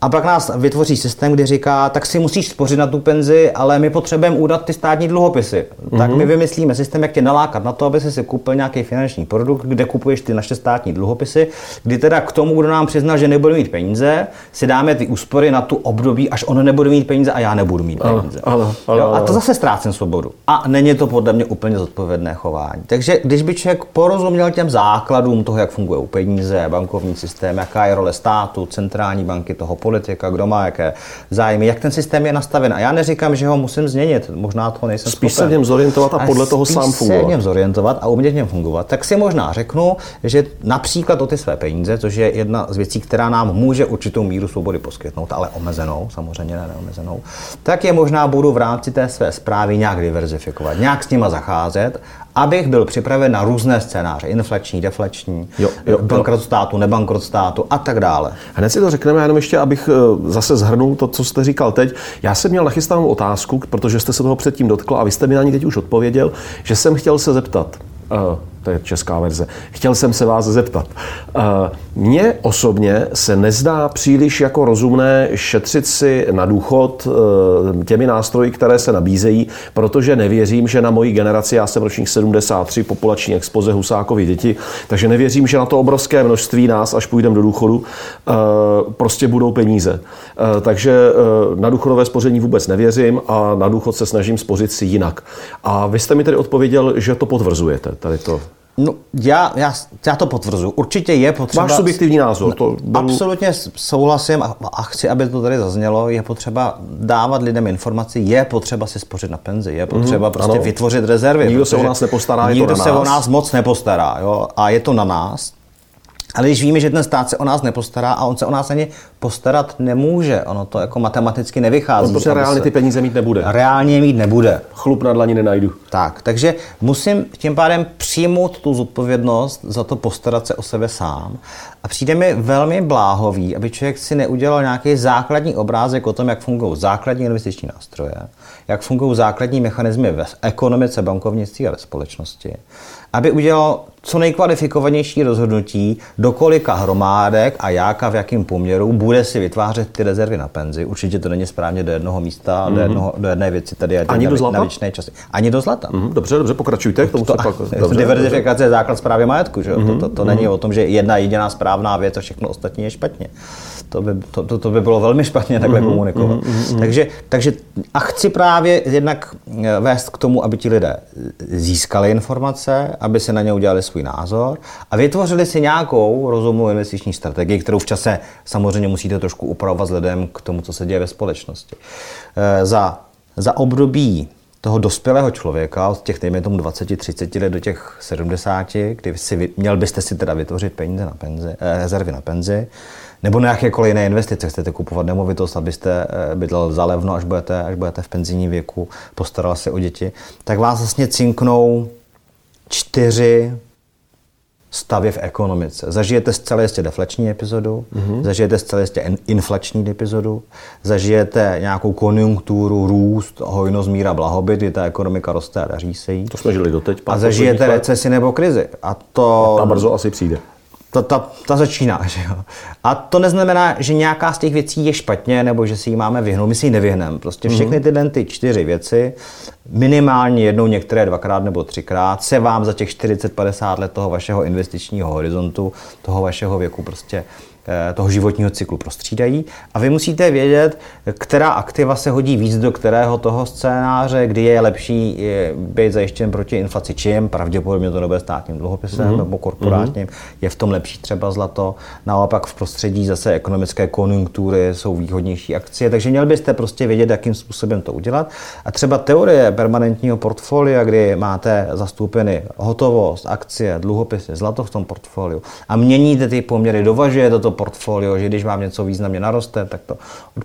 A pak nás vytvoří systém, kdy říká, tak si musíš spořit na tu penzi, ale my potřebujeme údat ty státní dluhopisy. Mm-hmm. Tak my mhm. vymyslíme systém, jak tě nalákat na to, aby si si koupil nějaký finanční produkt, kde kupuješ ty naše státní dluhopisy, kdy teda k tomu, kdo nám přiznal, že nebude mít peníze, si dáme ty úspory na tu období, až on nebude mít peníze a já nebudu mít peníze. Ano, ano, jo? A to zase ztrácím svobodu. A není to podle mě úplně zodpovědné chování. Takže když by člověk porozuměl těm základům toho, jak fungují peníze, bankovní systém, jaká je role státu, centrální banky, toho politika, kdo má jaké zájmy, jak ten systém je nastaven. A já neříkám, že ho musím změnit, možná toho nejsem Spíš schopen. se v něm zorientovat a podle toho sám fungovat. se v něm zorientovat a umět v něm fungovat. Tak si možná řeknu, že například o ty své peníze, což je jedna z věcí, která nám může určitou míru svobody poskytnout, ale omezenou, samozřejmě ne neomezenou, tak je možná budu v rámci té své zprávy nějak diverzifikovat, nějak s nima zacházet abych byl připraven na různé scénáře, inflační, deflační, jo, jo, bankrot státu, nebankrot státu a tak dále. Hned si to řekneme, jenom ještě, abych eh, zase zhrnul to, co jste říkal teď. Já jsem měl nachystanou otázku, protože jste se toho předtím dotkl a vy jste mi na ní teď už odpověděl, že jsem chtěl se zeptat. Uh, to je česká verze. Chtěl jsem se vás zeptat. Eh, mně osobně se nezdá příliš jako rozumné šetřit si na důchod eh, těmi nástroji, které se nabízejí, protože nevěřím, že na moji generaci, já jsem ročník 73, populační expoze Husákovi děti, takže nevěřím, že na to obrovské množství nás, až půjdeme do důchodu, eh, prostě budou peníze. Takže na důchodové spoření vůbec nevěřím a na důchod se snažím spořit si jinak. A vy jste mi tedy odpověděl, že to potvrzujete, tady to. No, já, já, já to potvrzuji. Určitě je potřeba... Máš subjektivní názor. To byl... Absolutně souhlasím a, a chci, aby to tady zaznělo. Je potřeba dávat lidem informaci, je potřeba si spořit na penzi, je potřeba mm, prostě ano. vytvořit rezervy. Nikdo se o nás nepostará, Nikdo je to na se nás. o nás moc nepostará. Jo? A je to na nás. Ale když víme, že ten stát se o nás nepostará a on se o nás ani postarat nemůže, ono to jako matematicky nevychází. On protože reálně ty peníze mít nebude. Reálně mít nebude. Chlup na dlani nenajdu. Tak, takže musím tím pádem přijmout tu zodpovědnost za to postarat se o sebe sám. A přijde mi velmi bláhový, aby člověk si neudělal nějaký základní obrázek o tom, jak fungují základní investiční nástroje, jak fungují základní mechanismy ve ekonomice, bankovnictví a ve společnosti aby udělal co nejkvalifikovanější rozhodnutí, do kolika hromádek a jak a v jakém poměru bude si vytvářet ty rezervy na penzi. Určitě to není správně do jednoho místa, mm-hmm. do, jednoho, do jedné věci tady Ani na, do zlata? na časy. Ani do zlata. Mm-hmm. Dobře, dobře, pokračujte. K tomu to, pak, dobře, [LAUGHS] diverzifikace je základ zprávy majetku. Že? Mm-hmm. To, to, to mm-hmm. není o tom, že jedna jediná správná věc a všechno ostatní je špatně. To by, to, to, to by bylo velmi špatně takhle mm-hmm, komunikovat. Mm-hmm. Takže, takže a chci právě jednak eh, vést k tomu, aby ti lidé získali informace, aby se na ně udělali svůj názor a vytvořili si nějakou rozumnou investiční strategii, kterou v čase samozřejmě musíte trošku upravovat vzhledem k tomu, co se děje ve společnosti. Eh, za, za období toho dospělého člověka od těch, dejme tomu 20-30 let do těch 70, kdy si, měl byste si teda vytvořit peníze na penzi, eh, rezervy na penzi, nebo na jakékoliv jiné investice. Chcete kupovat nemovitost, abyste eh, bydlel za levno, až budete, až budete v penzijním věku, postaral se o děti, tak vás vlastně cinknou čtyři stavy v ekonomice. Zažijete zcela jistě deflační epizodu, mm-hmm. zažijete zcela jistě inflační epizodu, zažijete nějakou konjunkturu, růst, hojnost, míra, blahobyt, kdy ta ekonomika roste a daří se jí. To jsme žili doteď. A zažijete recesi nebo krizi. A to... A brzo asi přijde. Ta, ta, ta začíná. [LAUGHS] Že jo? A to neznamená, že nějaká z těch věcí je špatně, nebo že si ji máme vyhnout. My si ji nevyhneme. Prostě všechny tyhle ty čtyři věci, minimálně jednou, některé dvakrát nebo třikrát, se vám za těch 40-50 let toho vašeho investičního horizontu, toho vašeho věku prostě toho životního cyklu prostřídají a vy musíte vědět, která aktiva se hodí víc do kterého toho scénáře, kdy je lepší být zajištěn proti inflaci čím, pravděpodobně to nebude státním dluhopisem mm-hmm. nebo korporátním, mm-hmm. je v tom lepší třeba zlato, naopak v prostředí zase ekonomické konjunktury jsou výhodnější akcie, takže měl byste prostě vědět, jakým způsobem to udělat. A třeba teorie permanentního portfolia, kdy máte zastoupeny hotovost, akcie, dluhopisy, zlato v tom portfoliu a měníte ty poměry, dovažujete to portfolio, že když vám něco významně naroste, tak to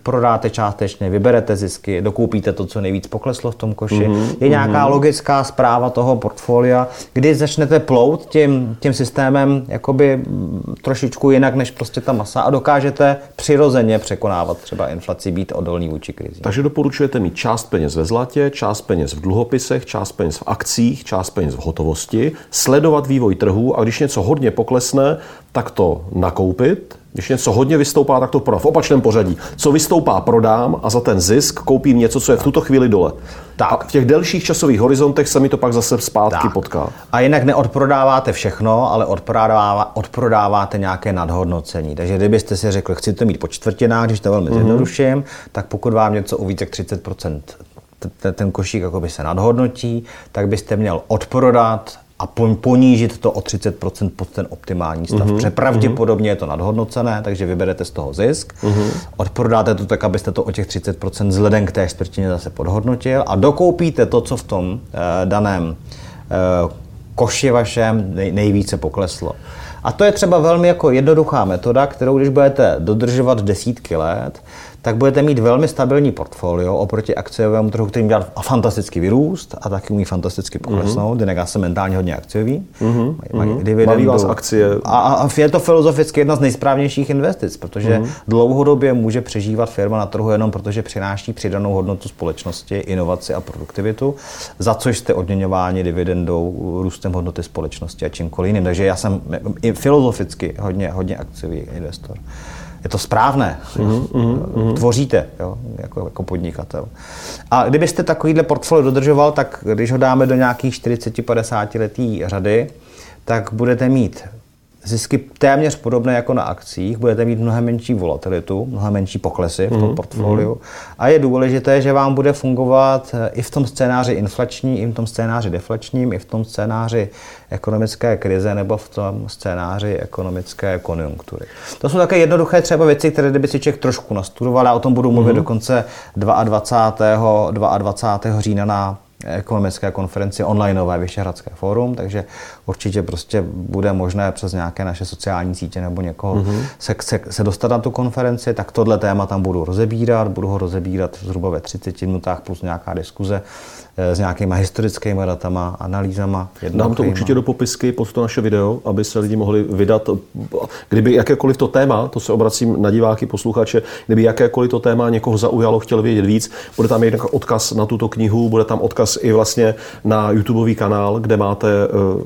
prodáte částečně, vyberete zisky, dokoupíte to, co nejvíc pokleslo v tom koši. Mm-hmm. Je nějaká mm-hmm. logická zpráva toho portfolia, kdy začnete plout tím, tím systémem jakoby trošičku jinak než prostě ta masa a dokážete přirozeně překonávat třeba inflaci, být odolný vůči krizi. Takže doporučujete mít část peněz ve zlatě, část peněz v dluhopisech, část peněz v akcích, část peněz v hotovosti, sledovat vývoj trhu a když něco hodně poklesne, tak to nakoupit, když něco hodně vystoupá, tak to prodám. V opačném pořadí. Co vystoupá, prodám a za ten zisk koupím něco, co je v tuto chvíli dole. Tak. A v těch delších časových horizontech se mi to pak zase zpátky tak. potká. A jinak neodprodáváte všechno, ale odprodává, odprodáváte nějaké nadhodnocení. Takže kdybyste si řekl, chci to mít po čtvrtinách, když to velmi mm-hmm. zjednoduším, tak pokud vám něco více jak 30% ten košík se nadhodnotí, tak byste měl odprodat a ponížit to o 30% pod ten optimální stav. Mm-hmm. Protože pravděpodobně je to nadhodnocené, takže vyberete z toho zisk, mm-hmm. odprodáte to tak, abyste to o těch 30% vzhledem k té čtvrtině zase podhodnotil a dokoupíte to, co v tom eh, daném eh, koši vašem nej, nejvíce pokleslo. A to je třeba velmi jako jednoduchá metoda, kterou když budete dodržovat desítky let, tak budete mít velmi stabilní portfolio oproti akciovému trhu, který dělá fantastický vyrůst a taky umí fantasticky poklesnout. Mm-hmm. já jsem mentálně hodně akciový. Mm-hmm. Mají, dividendu. vás akcie. A, a je to filozoficky jedna z nejsprávnějších investic, protože mm-hmm. dlouhodobě může přežívat firma na trhu jenom protože přináší přidanou hodnotu společnosti, inovaci a produktivitu, za což jste odměňováni dividendou, růstem hodnoty společnosti a čímkoliv jiným. Takže já jsem filozoficky hodně, hodně akciový investor je to správné. Mm-hmm, mm-hmm. Tvoříte jo, jako, jako podnikatel. A kdybyste takovýhle portfolio dodržoval, tak když ho dáme do nějakých 40-50 letý řady, tak budete mít zisky téměř podobné jako na akcích, budete mít mnohem menší volatilitu, mnohem menší poklesy v tom mm, portfoliu. Mm. A je důležité, že vám bude fungovat eh, i v tom scénáři inflační, i v tom scénáři deflačním, i v tom scénáři ekonomické krize nebo v tom scénáři ekonomické konjunktury. To jsou také jednoduché třeba věci, které kdyby si člověk trošku nastudoval, já o tom budu mluvit mm. dokonce 22. 22. října na ekonomické konferenci onlineové Vyšehradské fórum, takže určitě prostě bude možné přes nějaké naše sociální sítě nebo někoho mm-hmm. se, se, se dostat na tu konferenci, tak tohle téma tam budu rozebírat, budu ho rozebírat zhruba ve 30 minutách plus nějaká diskuze s nějakýma historickými datama, analýzama. Dám to určitě do popisky pod to naše video, aby se lidi mohli vydat, kdyby jakékoliv to téma, to se obracím na diváky, posluchače, kdyby jakékoliv to téma někoho zaujalo, chtěl vědět víc, bude tam jeden odkaz na tuto knihu, bude tam odkaz i vlastně na YouTubeový kanál, kde máte uh,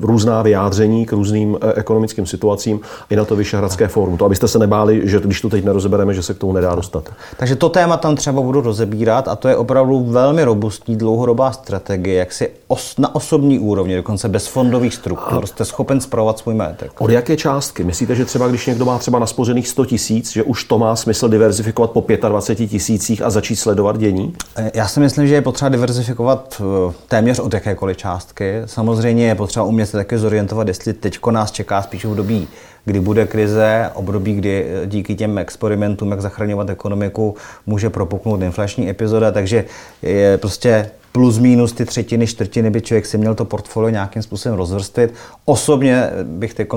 různá vyjádření k různým uh, ekonomickým situacím i na to Vyšehradské fórum. To abyste se nebáli, že když to teď nerozebereme, že se k tomu nedá dostat. Takže to téma tam třeba budu rozebírat a to je opravdu velmi robustní robustní dlouhodobá strategie, jak si os, na osobní úrovni, dokonce bez fondových struktur, jste schopen zpravovat svůj majetek. Od jaké částky? Myslíte, že třeba když někdo má třeba naspořených 100 tisíc, že už to má smysl diverzifikovat po 25 tisících a začít sledovat dění? Eh, já si myslím, že je potřeba diverzifikovat eh, téměř od jakékoliv částky. Samozřejmě je potřeba umět se také zorientovat, jestli teď nás čeká spíš v dobí kdy bude krize, období, kdy eh, díky těm experimentům, jak zachraňovat ekonomiku, může propuknout inflační epizoda, takže je prostě plus minus ty třetiny, čtvrtiny by člověk si měl to portfolio nějakým způsobem rozvrstvit. Osobně bych teď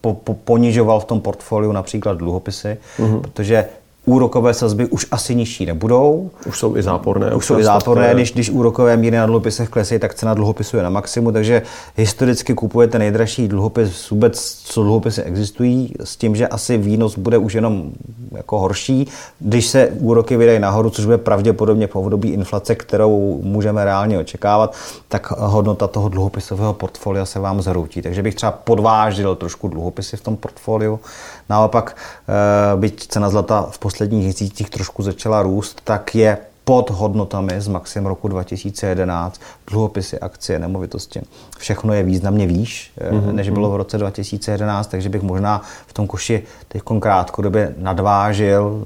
po, po, ponižoval v tom portfoliu například dluhopisy, mm-hmm. protože úrokové sazby už asi nižší nebudou. Už jsou i záporné. Už jsou i záporné, když, když úrokové míry na dluhopisech klesají, tak cena dluhopisu je na maximu, takže historicky kupujete nejdražší dluhopis vůbec, co dluhopisy existují, s tím, že asi výnos bude už jenom jako horší, když se úroky vydají nahoru, což bude pravděpodobně po období inflace, kterou můžeme reálně očekávat, tak hodnota toho dluhopisového portfolia se vám zhroutí. Takže bych třeba podvážil trošku dluhopisy v tom portfoliu. Naopak, eh, byť cena zlata v posledních měsících trošku začala růst, tak je pod hodnotami z maxim roku 2011, dluhopisy, akcie, nemovitosti. Všechno je významně výš, mm-hmm. než bylo v roce 2011, takže bych možná v tom koši teď krátkodobě nadvážil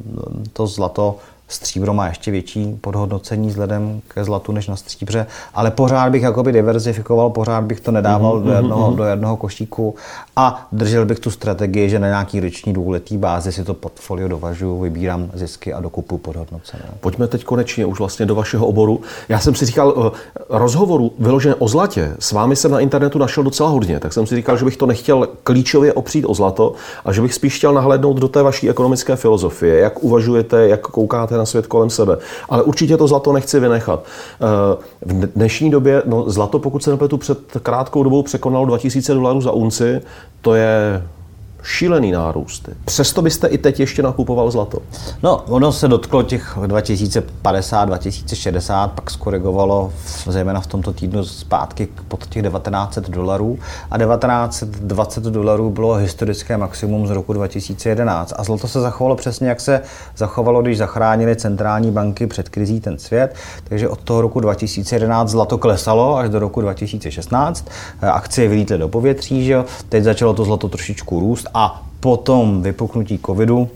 to zlato Stříbro má ještě větší podhodnocení vzhledem ke zlatu než na stříbře, ale pořád bych jakoby diverzifikoval, pořád bych to nedával mm-hmm. do, jednoho, do jednoho košíku a držel bych tu strategii, že na nějaký roční dvouletý bázi si to portfolio dovažuji, vybírám zisky a dokupu podhodnocené. Pojďme teď konečně už vlastně do vašeho oboru. Já jsem si říkal, eh, rozhovoru vyložené o zlatě, s vámi jsem na internetu našel docela hodně, tak jsem si říkal, že bych to nechtěl klíčově opřít o zlato a že bych spíš chtěl nahlédnout do té vaší ekonomické filozofie, jak uvažujete, jak koukáte na svět kolem sebe. Ale určitě to zlato nechci vynechat. Eh, v dnešní době, no zlato, pokud se nepletu, před krátkou dobou překonalo 2000 dolarů za unci, to je šílený nárůst. Přesto byste i teď ještě nakupoval zlato? No, ono se dotklo těch 2050, 2060, pak skorigovalo v, zejména v tomto týdnu zpátky pod těch 1900 dolarů. A 1920 dolarů bylo historické maximum z roku 2011 a zlato se zachovalo přesně, jak se zachovalo, když zachránili centrální banky před krizí ten svět, takže od toho roku 2011 zlato klesalo až do roku 2016, akcie vylítly do povětří, že teď začalo to zlato trošičku růst a potom vypuknutí covidu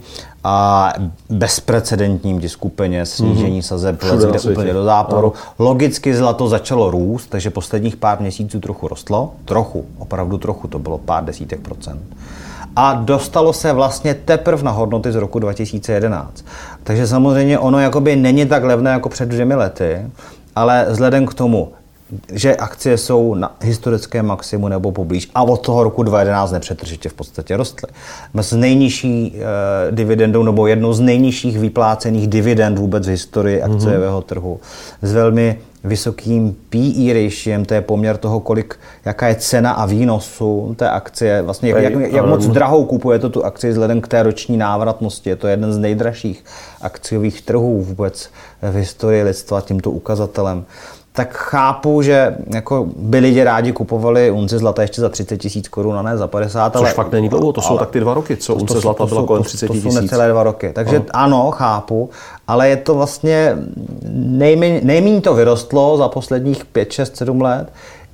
a bezprecedentním disku peněz, snížení mm-hmm. sazeb jde úplně do záporu. No. Logicky zlato začalo růst, takže posledních pár měsíců trochu rostlo. Trochu, opravdu trochu, to bylo pár desítek procent. A dostalo se vlastně teprve na hodnoty z roku 2011. Takže samozřejmě ono jakoby není tak levné jako před dvěmi lety, ale vzhledem k tomu, že akcie jsou na historickém maximu nebo poblíž a od toho roku 2011 nepřetržitě v podstatě rostly. S nejnižší eh, dividendou nebo jednou z nejnižších vyplácených dividend vůbec v historii mhm. akciového mm-hmm. trhu s velmi vysokým PE ratiem, to je poměr toho, kolik, jaká je cena a výnosu té akcie, vlastně jak, jak, jak moc drahou kupuje to tu akci vzhledem k té roční návratnosti. Je to jeden z nejdražších akciových trhů vůbec v historii lidstva tímto ukazatelem tak chápu, že jako by lidi rádi kupovali unci zlata ještě za 30 tisíc korun a ne za 50. Což ale, fakt není dlouho, to jsou tak ty dva roky, co to, unce to, zlata to, byla kolem 30 tisíc. To jsou necelé dva roky, takže ano. ano, chápu, ale je to vlastně, nejméně, nejméně to vyrostlo za posledních 5, 6, 7 let,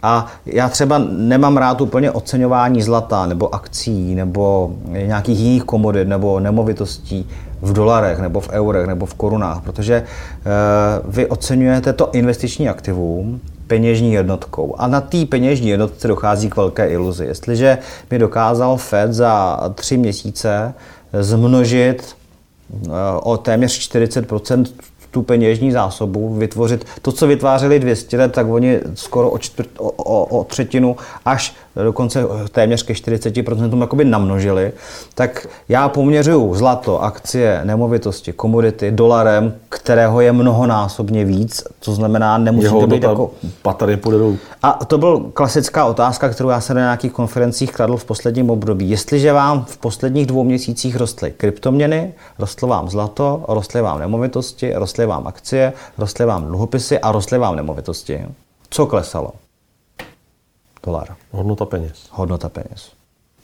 a já třeba nemám rád úplně oceňování zlata nebo akcí nebo nějakých jiných komodit nebo nemovitostí v dolarech nebo v eurech nebo v korunách, protože eh, vy oceňujete to investiční aktivum peněžní jednotkou. A na té peněžní jednotce dochází k velké iluzi. Jestliže mi dokázal Fed za tři měsíce zmnožit eh, o téměř 40% tu peněžní zásobu, vytvořit to, co vytvářeli 200 let, tak oni skoro o, čtvrt, o, o, o třetinu až dokonce téměř ke 40% jakoby namnožili, tak já poměřuju zlato, akcie, nemovitosti, komodity dolarem, kterého je mnohonásobně víc, co znamená, nemusí Jeho to být jako... Patrně půjde dolů. A to byl klasická otázka, kterou já jsem na nějakých konferencích kladl v posledním období. Jestliže vám v posledních dvou měsících rostly kryptoměny, rostlo vám zlato, rostly vám nemovitosti, rostly vám akcie, rostly vám dluhopisy a rostly vám nemovitosti, co klesalo? Dolar. Hodnota peněz. Hodnota peněz.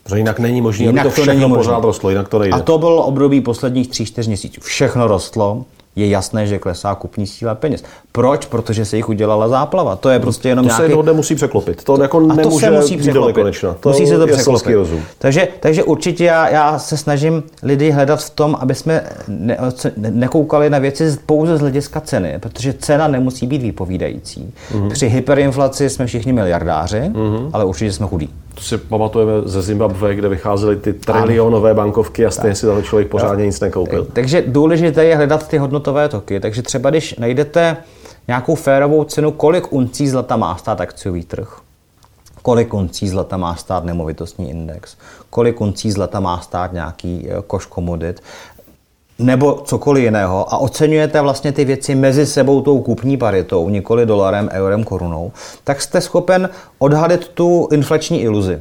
Protože jinak není možné, aby to všechno pořád rostlo, jinak to nejde. A to bylo období posledních tří, čtyř měsíců. Všechno rostlo, je jasné, že klesá kupní síla peněz. Proč? Protože se jich udělala záplava. To je prostě jenom to nějaký... se jednoho musí překlopit. To jako a to se musí překlopit. To musí se to překlopit. Takže, takže určitě já, já se snažím lidi hledat v tom, aby jsme ne, nekoukali na věci pouze z hlediska ceny, protože cena nemusí být vypovídající. Mm-hmm. Při hyperinflaci jsme všichni miliardáři, mm-hmm. ale určitě jsme chudí. To si pamatujeme ze Zimbabwe, kde vycházely ty trilionové bankovky a stejně si tam člověk pořádně nic nekoupil. Takže důležité je hledat ty hodnotové toky. Takže třeba když najdete nějakou férovou cenu, kolik uncí zlata má stát akciový trh, kolik uncí zlata má stát nemovitostní index, kolik uncí zlata má stát nějaký eh, koš komodit, nebo cokoliv jiného a oceňujete vlastně ty věci mezi sebou tou kupní paritou, nikoli dolarem, eurem, korunou, tak jste schopen odhalit tu inflační iluzi.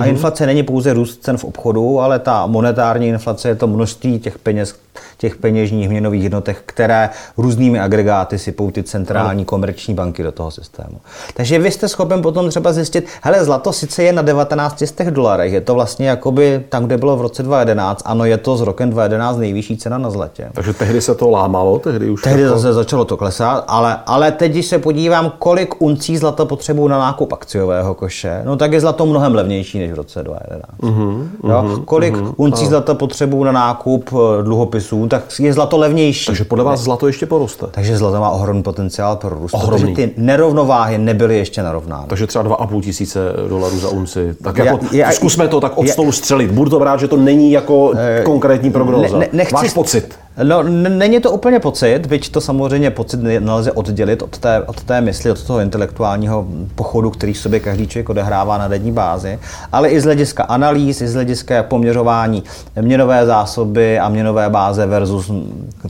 A inflace není pouze růst cen v obchodu, ale ta monetární inflace je to množství těch peněz, těch peněžních měnových jednotek, které různými agregáty sypou ty centrální komerční banky do toho systému. Takže vy jste schopen potom třeba zjistit, hele, zlato sice je na 19 dolarech, je to vlastně jakoby tam, kde bylo v roce 2011, ano, je to z rokem 2011 nejvyšší cena na zlatě. Takže tehdy se to lámalo, tehdy už Tehdy jako... zase začalo to klesat, ale, ale teď, když se podívám, kolik uncí zlata potřebují na nákup akciového koše, no tak je zlato mnohem levnější než v roce 2011. Uh-huh, jo? Mhm, kolik uh-huh, uncí zlata potřebují na nákup eh, dluhopisů, tak je zlato levnější. Takže podle vás zlato ještě poroste. Takže zlato má ohromný potenciál pro růst, Ohromný. protože ty nerovnováhy nebyly ještě narovnány. Takže třeba 2,5 tisíce dolarů za unci. Tak Já- jako, já- zkusme to tak od já- stolu střelit. Budu to brát, že to není jako konkrétní prognóza. ne- nechci- Váš pocit. No, není to úplně pocit, byť to samozřejmě pocit ne- nelze oddělit od té, od té mysli, od toho intelektuálního pochodu, který v sobě každý člověk odehrává na denní bázi, ale i z hlediska analýz, i z hlediska poměřování měnové zásoby a měnové báze versus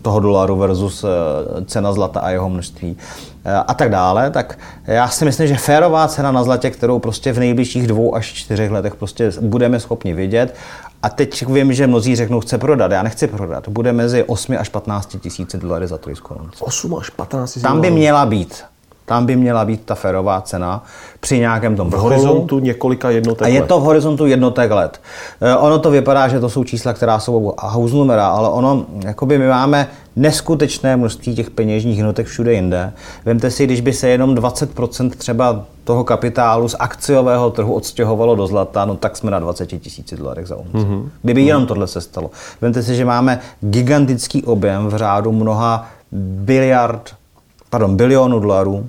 toho dolaru versus eh, cena zlata a jeho množství eh, a tak dále, tak já si myslím, že férová cena na zlatě, kterou prostě v nejbližších dvou až čtyřech letech prostě budeme schopni vidět, a teď vím, že mnozí řeknou, chce prodat. Já nechci prodat. Bude mezi 8 až 15 tisíci dolary za trojskou unci. 8 až 15 tisíc Tam by dolarů. měla být. Tam by měla být ta ferová cena při nějakém tom v vrcholu. horizontu několika jednotek A je to v horizontu jednotek let. Eh, Ono to vypadá, že to jsou čísla, která jsou house numera, ale ono, jakoby my máme neskutečné množství těch peněžních jednotek všude jinde. Vemte si, když by se jenom 20% třeba toho kapitálu z akciového trhu odstěhovalo do zlata, no tak jsme na 20 tisíci dolarech za unci. Mm-hmm. Kdyby jenom tohle se stalo. Vemte si, že máme gigantický objem v řádu mnoha biliard, pardon, bilionů dolarů,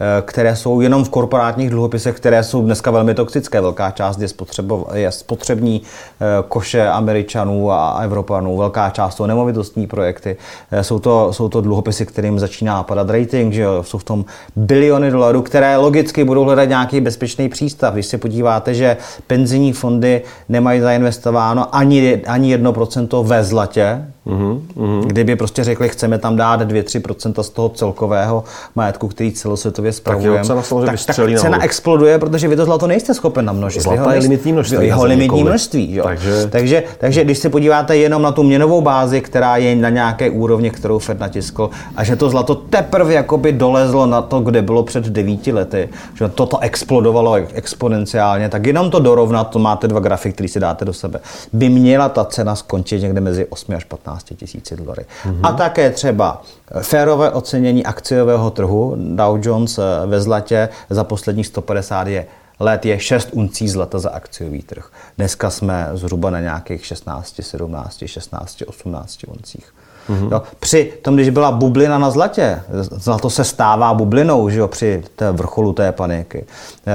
eh, které jsou jenom v korporátních dluhopisech, které jsou dneska velmi toxické. Velká část je, spotřebo, je spotřební eh, koše Američanů a Evropanů, velká část jsou nemovitostní projekty. Eh, Jsou to, jsou to dluhopisy, kterým začíná padat rating, že jo? jsou v tom biliony dolarů, které logicky budou hledat nějaký bezpečný přístav. Když se podíváte, že penzijní fondy nemají zainvestováno ani, ani 1% ve zlatě, mm-hmm. kdyby prostě řekli, chceme tam dát 2-3% z toho celkového majetku, který celosvětově spravujeme, cena samozřejmě tak, tak cena nahoru. exploduje, protože vy to zlato nejste schopen namnožit. Zlata Vy ho je limitní množství, Jeho limitní množství. Jo. Takže- Takže, takže když se podíváte jenom na tu měnovou bázi, která je na nějaké úrovni, kterou Fed natiskl, a že to zlato teprve jakoby dolezlo na to, kde bylo před devíti lety, že toto explodovalo exponenciálně, tak jenom to dorovnat, to máte dva grafy, které si dáte do sebe, by měla ta cena skončit někde mezi 8 až 15 tisíci dolary. Mm-hmm. A také třeba férové ocenění akciového trhu Dow Jones eh, ve zlatě za posledních 150 je let je 6 uncí zlata za akciový trh. Dneska jsme zhruba na nějakých 16, 17, 16, 18 uncích. Mm-hmm. Jo, při tom, když byla bublina na zlatě, zlato se stává bublinou že jo, při té vrcholu té paniky.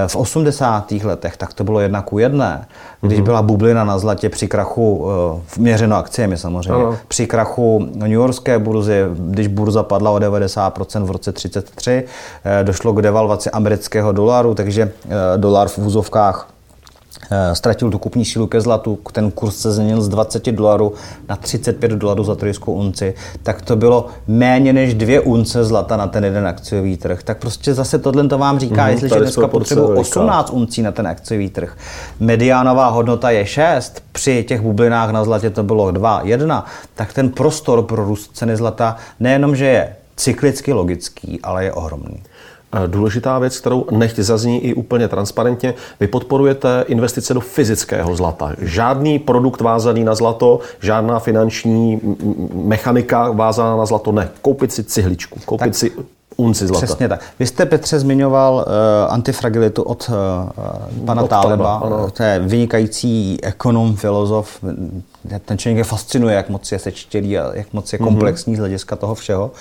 V 80. letech tak to bylo jedna ku jedné. Když mm-hmm. byla bublina na zlatě při krachu, eh, měřeno akciemi samozřejmě, Ano. při krachu New Yorkské burzy, když burza padla o 90% v roce 33, eh, došlo k devalvaci amerického dolaru, takže eh, dolar v úzovkách eh, ztratil tu kupní sílu ke zlatu, ten kurz se změnil z 20 dolarů na 35 dolarů za trojskou unci, tak to bylo méně než dvě unce zlata na ten jeden akciový trh. Tak prostě zase tohle to vám říká, Mhm, jestliže dneska potřebuji veliká. 18 uncí na ten akciový trh, mediánová hodnota je 6, při těch bublinách na zlatě to bylo 2, 1, tak ten prostor pro růst ceny zlata nejenom, že je cyklicky logický, ale je ohromný. Eh, Důležitá věc, kterou nechť zazní i úplně transparentně, vy podporujete investice do fyzického zlata. Žádný produkt vázaný na zlato, žádná finanční mechanika vázaná na zlato, ne. Koupit si cihličku, koupit Tak- si unci zlata. Přesně tak. Vy jste, Petře, zmiňoval uh, antifragilitu od uh, pana Od Táleba. Taleba, ano. To je vynikající ekonom, filozof. Ten člověk je fascinuje, jak moc je sečtělý a jak moc je komplexní z hlediska toho všeho.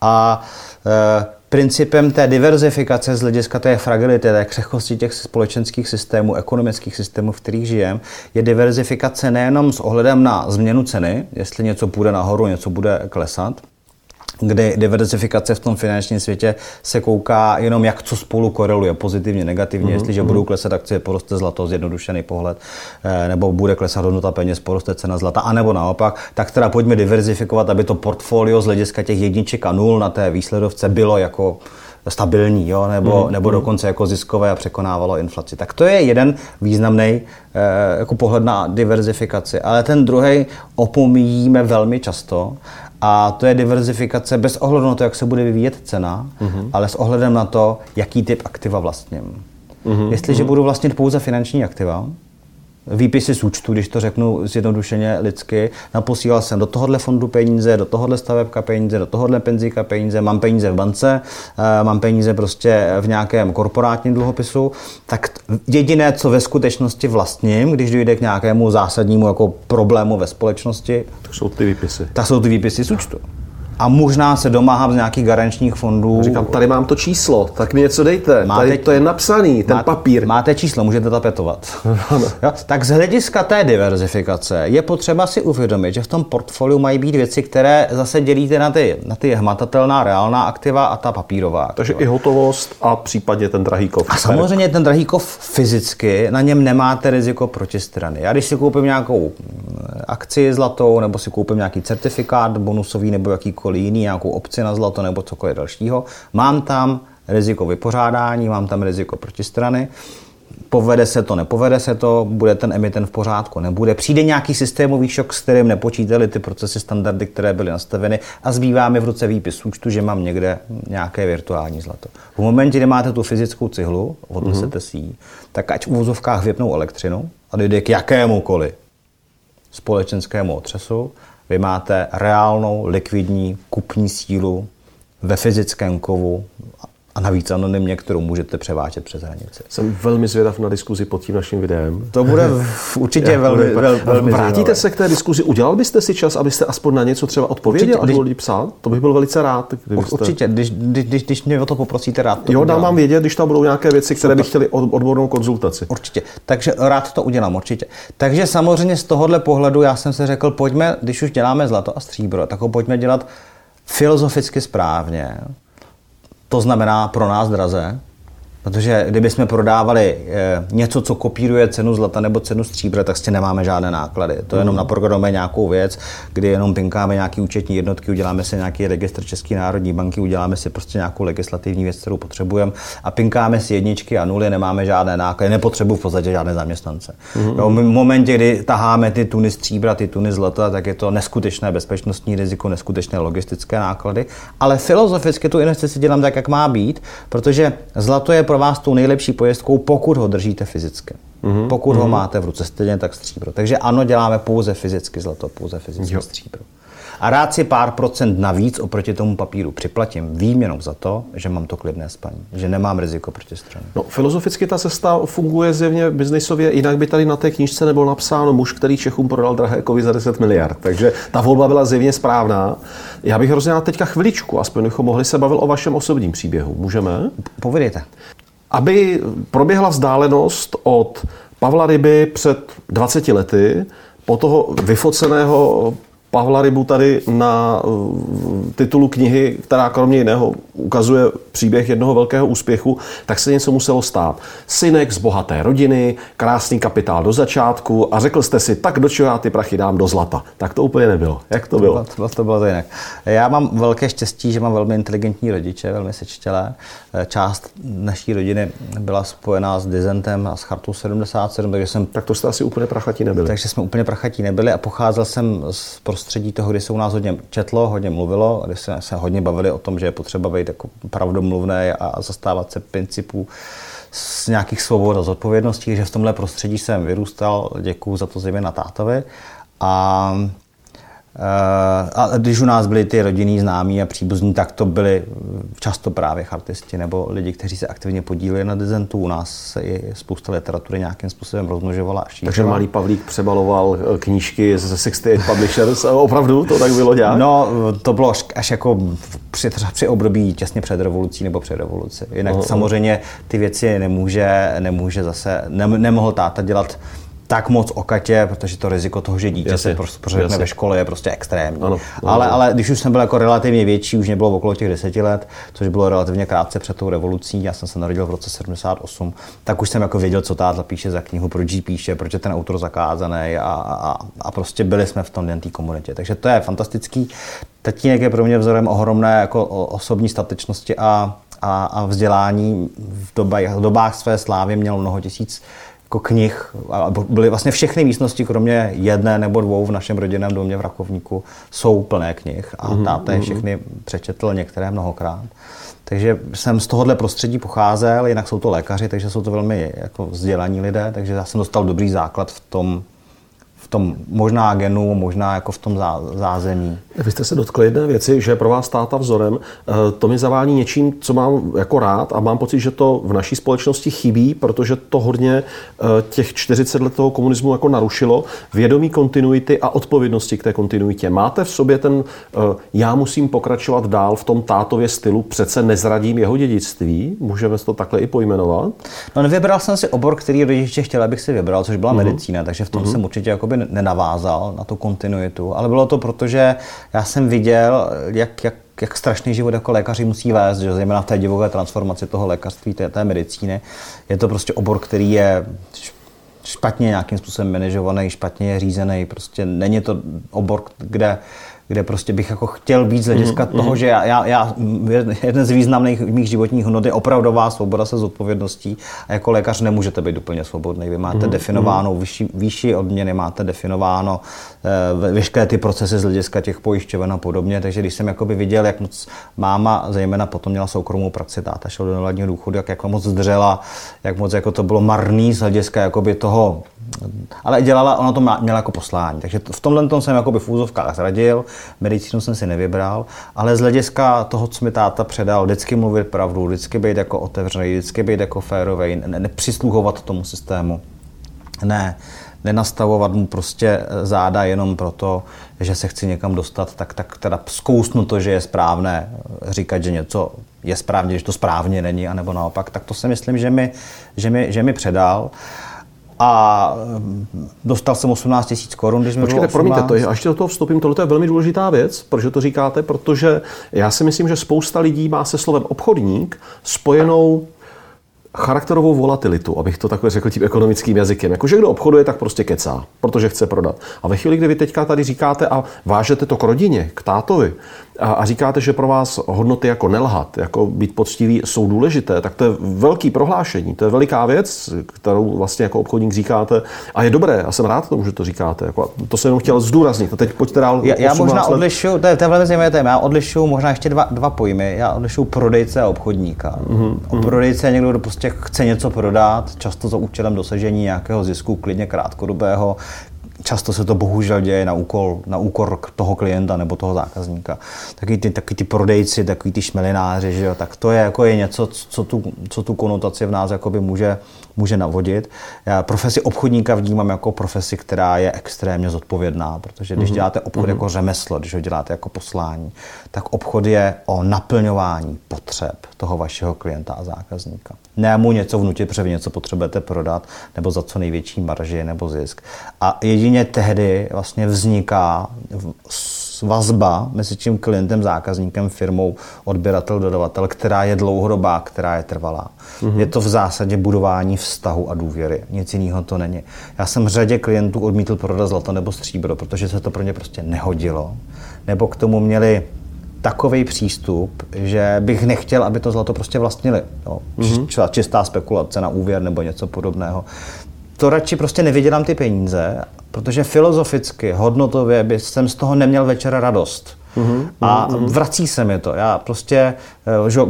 A uh, principem té diverzifikace z hlediska té fragility, té křehkosti těch společenských systémů, ekonomických systémů, v kterých žijeme, je diverzifikace nejenom s ohledem na změnu ceny, jestli něco půjde nahoru, něco bude klesat, kdy diversifikace v tom finančním světě se kouká jenom, jak co spolu koreluje, pozitivně, negativně. Mm-hmm. Jestliže budou klesat akcie, poroste zlato, zjednodušený pohled, eh, nebo bude klesat hodnota peněz, poroste cena zlata, anebo naopak, tak teda pojďme diversifikovat, aby to portfolio z hlediska těch jedniček a nul na té výsledovce bylo jako stabilní, jo? Nebo, mm, nebo dokonce jako ziskové a překonávalo inflaci. Tak to je jeden významný eh, jako pohled na diverzifikaci. Ale ten druhý opomíjíme velmi často a to je diverzifikace bez ohledu na to, jak se bude vyvíjet cena, mm-hmm. ale s ohledem na to, jaký typ aktiva vlastním. Mm-hmm. Jestliže mm-hmm. budu vlastnit pouze finanční aktiva, výpisy z účtu, když to řeknu zjednodušeně lidsky. Naposílal jsem do tohohle fondu peníze, do tohohle stavebka peníze, do tohohle penzíka peníze, mám peníze v bance, eh, mám peníze prostě v nějakém korporátním dluhopisu, tak jediné, co ve skutečnosti vlastním, když dojde k nějakému zásadnímu jako problému ve společnosti, to jsou ty výpisy. Tak jsou ty výpisy z účtu a možná se domáhám z nějakých garančních fondů. Říkám, tady mám to číslo, tak mi něco dejte. Máte, tady to je napsaný, ten máte, papír. Máte číslo, můžete tapetovat. jo? Tak z hlediska té diverzifikace je potřeba si uvědomit, že v tom portfoliu mají být věci, které zase dělíte na ty, na ty hmatatelná, reálná aktiva a ta papírová. Aktiva. Takže i hotovost a případně ten drahý kov. A samozřejmě ten drahý kov fyzicky, na něm nemáte riziko protistrany. Já když si koupím nějakou mm, akci zlatou, nebo si koupím nějaký certifikát bonusový nebo jakýkoliv jakýkoliv jiný, nějakou opci na zlato nebo cokoliv dalšího. Mám tam riziko vypořádání, mám tam riziko protistrany. Povede se to, nepovede se to, bude ten emitent v pořádku, nebude. Přijde nějaký systémový šok, s kterým nepočítali ty procesy, standardy, které byly nastaveny a zbývá mi v ruce výpis účtu, že mám někde nějaké virtuální zlato. V momentě, kdy máte tu fyzickou cihlu, odnesete si ji, tak ať v úvozovkách vypnou elektřinu a dojde k jakémukoliv společenskému otřesu, vy máte reálnou likvidní kupní sílu ve fyzickém kovu a navíc anonymně, kterou můžete převážet přes hranici. Jsem velmi zvědav na diskuzi pod tím naším videem. To bude [LAUGHS] určitě velmi, velmi, velmi Vrátíte zajímavé. se k té diskuzi, udělal byste si čas, abyste aspoň na něco třeba odpověděl, určitě, až když, lidi psát? To bych byl velice rád. Kdybyste... Určitě, když, když, když mě o to poprosíte, rád to Jo, dám vám vědět, když tam budou nějaké věci, které by chtěli odbornou konzultaci. Určitě, takže rád to udělám, určitě. Takže samozřejmě z tohohle pohledu já jsem se řekl, pojďme, když už děláme zlato a stříbro, tak ho pojďme dělat filozoficky správně to znamená pro nás draze, Protože kdybychom prodávali eh, něco, co kopíruje cenu zlata nebo cenu stříbra, tak prostě nemáme žádné náklady. To jenom mm. naprogramujeme nějakou věc, kdy jenom pinkáme nějaký účetní jednotky, uděláme si nějaký registr České národní banky, uděláme si prostě nějakou legislativní věc, kterou potřebujeme a pinkáme si jedničky a nuly, nemáme žádné náklady, nepotřebuji v podstatě žádné zaměstnance. Mm. Jo, v momentě, kdy taháme ty tuny stříbra, ty tuny zlata, tak je to neskutečné bezpečnostní riziko, neskutečné logistické náklady, ale filozoficky tu investici dělám tak, jak má být, protože zlato je pro vás tou nejlepší pojezdkou, pokud ho držíte fyzicky. Mm-hmm. Pokud mm-hmm. ho mhm. máte v ruce, stejně tak stříbro. Takže ano, děláme pouze fyzicky zlato, pouze fyzicky jo. stříbro. A rád si pár procent navíc oproti tomu papíru připlatím výměnou za to, že mám to klidné spaní, že nemám riziko proti straně. No, filozoficky ta cesta funguje zjevně biznisově, jinak by tady na té knížce nebylo napsáno muž, který Čechům prodal drahé kovy za 10 miliard. Takže ta volba byla zjevně správná. Já bych hrozně teďka chviličku, aspoň bychom mohli se bavit o vašem osobním příběhu. Můžeme? Povědejte. Aby proběhla vzdálenost od Pavla Ryby před 20 lety, po toho vyfoceného Pavla Rybu tady na uh, titulu knihy, která kromě jiného ukazuje příběh jednoho velkého úspěchu, tak se něco muselo stát. Synek z bohaté rodiny, krásný kapitál do začátku a řekl jste si, tak do čeho já ty prachy dám do zlata. Tak to úplně nebylo. Jak to bylo? To bylo, to bylo to jinak. Já mám velké štěstí, že mám velmi inteligentní rodiče, velmi sečtělé. Část naší rodiny byla spojená s Dizentem a s Chartou 77, takže jsem... Tak to jste asi úplně prachatí nebyli. Takže jsme úplně prachatí nebyli a pocházel jsem z prostředí toho, kdy se u nás hodně četlo, hodně mluvilo, kdy se, se hodně bavili o tom, že je potřeba být jako pravdomluvné a zastávat se principů z nějakých svobod a zodpovědností, že v tomhle prostředí jsem vyrůstal, děkuji za to zejména tátovi. A a když u nás byli ty rodinní známí a příbuzní, tak to byli často právě chartisti nebo lidi, kteří se aktivně podíleli na dezentu. U nás se i spousta literatury nějakým způsobem rozmnožovala a šířila. Takže malý Pavlík přebaloval eh, knížky ze 68 Publishers. Opravdu to tak bylo nějak? No, to bylo až jako při, při období těsně před revolucí nebo před revoluci. Jinak uh-huh. samozřejmě ty věci nemůže, nemůže zase, ne, nemohl táta dělat tak moc okatě, protože to riziko toho, že dítě Jasně, se prostě pořekne jasně. ve škole je prostě extrémní. Ano, ano, ale, ale když už jsem byl jako relativně větší, už mě bylo okolo těch deseti let, což bylo relativně krátce před tou revolucí, já jsem se narodil v roce 78, tak už jsem jako věděl, co táta píše za knihu, proč ji píše, proč je ten autor zakázaný a, a, a prostě byli jsme v tom té komunitě. Takže to je fantastický. Tatínek je pro mě vzorem ohromné jako o- osobní statečnosti a, a, a vzdělání. V dobách, v dobách své slávy měl mnoho tisíc jako knih. A byly vlastně všechny místnosti, kromě jedné nebo dvou v našem rodinném domě v Rakovníku, jsou plné knih. A táta je všechny přečetl některé mnohokrát. Takže jsem z tohohle prostředí pocházel, jinak jsou to lékaři, takže jsou to velmi jako vzdělaní lidé, takže já jsem dostal dobrý základ v tom, v tom možná genu, možná jako v tom zá, zázemí. Vy jste se dotkli jedné věci, že je pro vás táta vzorem. Eh, To mi zavání něčím, co mám jako rád a mám pocit, že to v naší společnosti chybí, protože to hodně eh, těch 40 let toho komunismu jako narušilo. Vědomí kontinuity a odpovědnosti k té kontinuitě. Máte v sobě ten, eh, já musím pokračovat dál v tom tátově stylu, přece nezradím jeho dědictví? Můžeme to takhle i pojmenovat? No nevybral jsem si obor, který rodiče chtěli, abych si vybral, což byla medicína, takže v tom jsem určitě jakoby nenavázal na tu kontinuitu. Ale bylo to proto, že já jsem viděl, jak, jak jak strašný život jako lékaři musí vést, že zejména v té divoké transformaci toho lékařství, té, té medicíny. Je to prostě obor, který je špatně nějakým způsobem manažovaný, špatně je řízený, prostě není to obor, kde kde prostě bych jako chtěl být z hlediska mm, toho, že já, já, já, jeden z významných mých životních hodnot je opravdová svoboda se zodpovědností a jako lékař nemůžete být úplně svobodný. Vy máte mm, definováno vyšší, vyšší odměny, máte definováno eh, veškeré ty procesy z hlediska těch pojišťoven a podobně, takže když jsem jakoby viděl, jak moc máma zejména potom měla soukromou praxi, táta šel do nevladního důchodu, jak jako moc zdřela, jak moc jako to bylo marný z hlediska jakoby toho ale dělala, ona to měla jako poslání. Takže v tomhle tom jsem jakoby v úzovkách zradil, medicínu jsem si nevybral, ale z hlediska toho, co mi táta předal, vždycky mluvit pravdu, vždycky být jako otevřený, vždycky být jako férovej, ne, nepřisluhovat tomu systému. Ne, nenastavovat mu prostě záda jenom proto, že se chci někam dostat, tak, tak teda zkousnu to, že je správné říkat, že něco je správně, když to správně není, anebo naopak, tak to si myslím, že mi, že mi, že mi předal. A mm, dostal jsem 18 tisíc korun, když mi Počkejte, bylo 18. promiňte, to je, až do toho vstoupím, tohle je velmi důležitá věc, protože to říkáte, protože já si myslím, že spousta lidí má se slovem obchodník spojenou charakterovou volatilitu, abych to takhle řekl tím ekonomickým jazykem. Jakože kdo obchoduje, tak prostě kecá, protože chce prodat. A ve chvíli, kdy vy teďka tady říkáte a vážete to k rodině, k tátovi, a, a říkáte, že pro vás hodnoty jako nelhat, jako být poctivý, jsou důležité, tak to je velký prohlášení, to je veliká věc, kterou vlastně jako obchodník říkáte. A je dobré, já jsem rád tomu, že to říkáte. Jako, to jsem jenom chtěl zdůraznit. A teď pojďte dál. Já, já 18 možná let. odlišuju, to je, to je velmi zajímavé téma, já odlišuju možná ještě dva, dva pojmy. Já odlišuju prodejce a obchodníka. Mm-hmm. Prodejce je někdo, kdo prostě chce něco prodat, často za účelem dosažení nějakého zisku, klidně krátkodobého. Často se to bohužel děje na úkol, na úkor toho klienta nebo toho zákazníka. Taky ty, taky ty prodejci, takový ty šmelináři, že jo, tak to je, jako je něco, co tu, co tu konotaci v nás jakoby může, může navodit. Já profesi obchodníka vnímám jako profesi, která je extrémně zodpovědná, protože když děláte obchod jako řemeslo, když ho děláte jako poslání, tak obchod je o naplňování potřeb toho vašeho klienta a zákazníka. Ne mu něco vnutit, protože vy něco potřebujete prodat, nebo za co největší marži nebo zisk. A jedině tehdy vlastně vzniká vazba mezi tím klientem, zákazníkem, firmou, odběratel, dodavatel, která je dlouhodobá, která je trvalá. Mm-hmm. Je to v zásadě budování vztahu a důvěry. Nic jiného to není. Já jsem řadě klientů odmítl prodat zlato nebo stříbro, protože se to pro ně prostě nehodilo. Nebo k tomu měli takový přístup, že bych nechtěl, aby to zlato prostě vlastnili. Jo. Mm-hmm. Čistá spekulace na úvěr nebo něco podobného. To radši prostě nevydělám ty peníze, protože filozoficky, hodnotově by jsem z toho neměl večera radost. Mm-hmm. A vrací se mi to. Já prostě, eh, že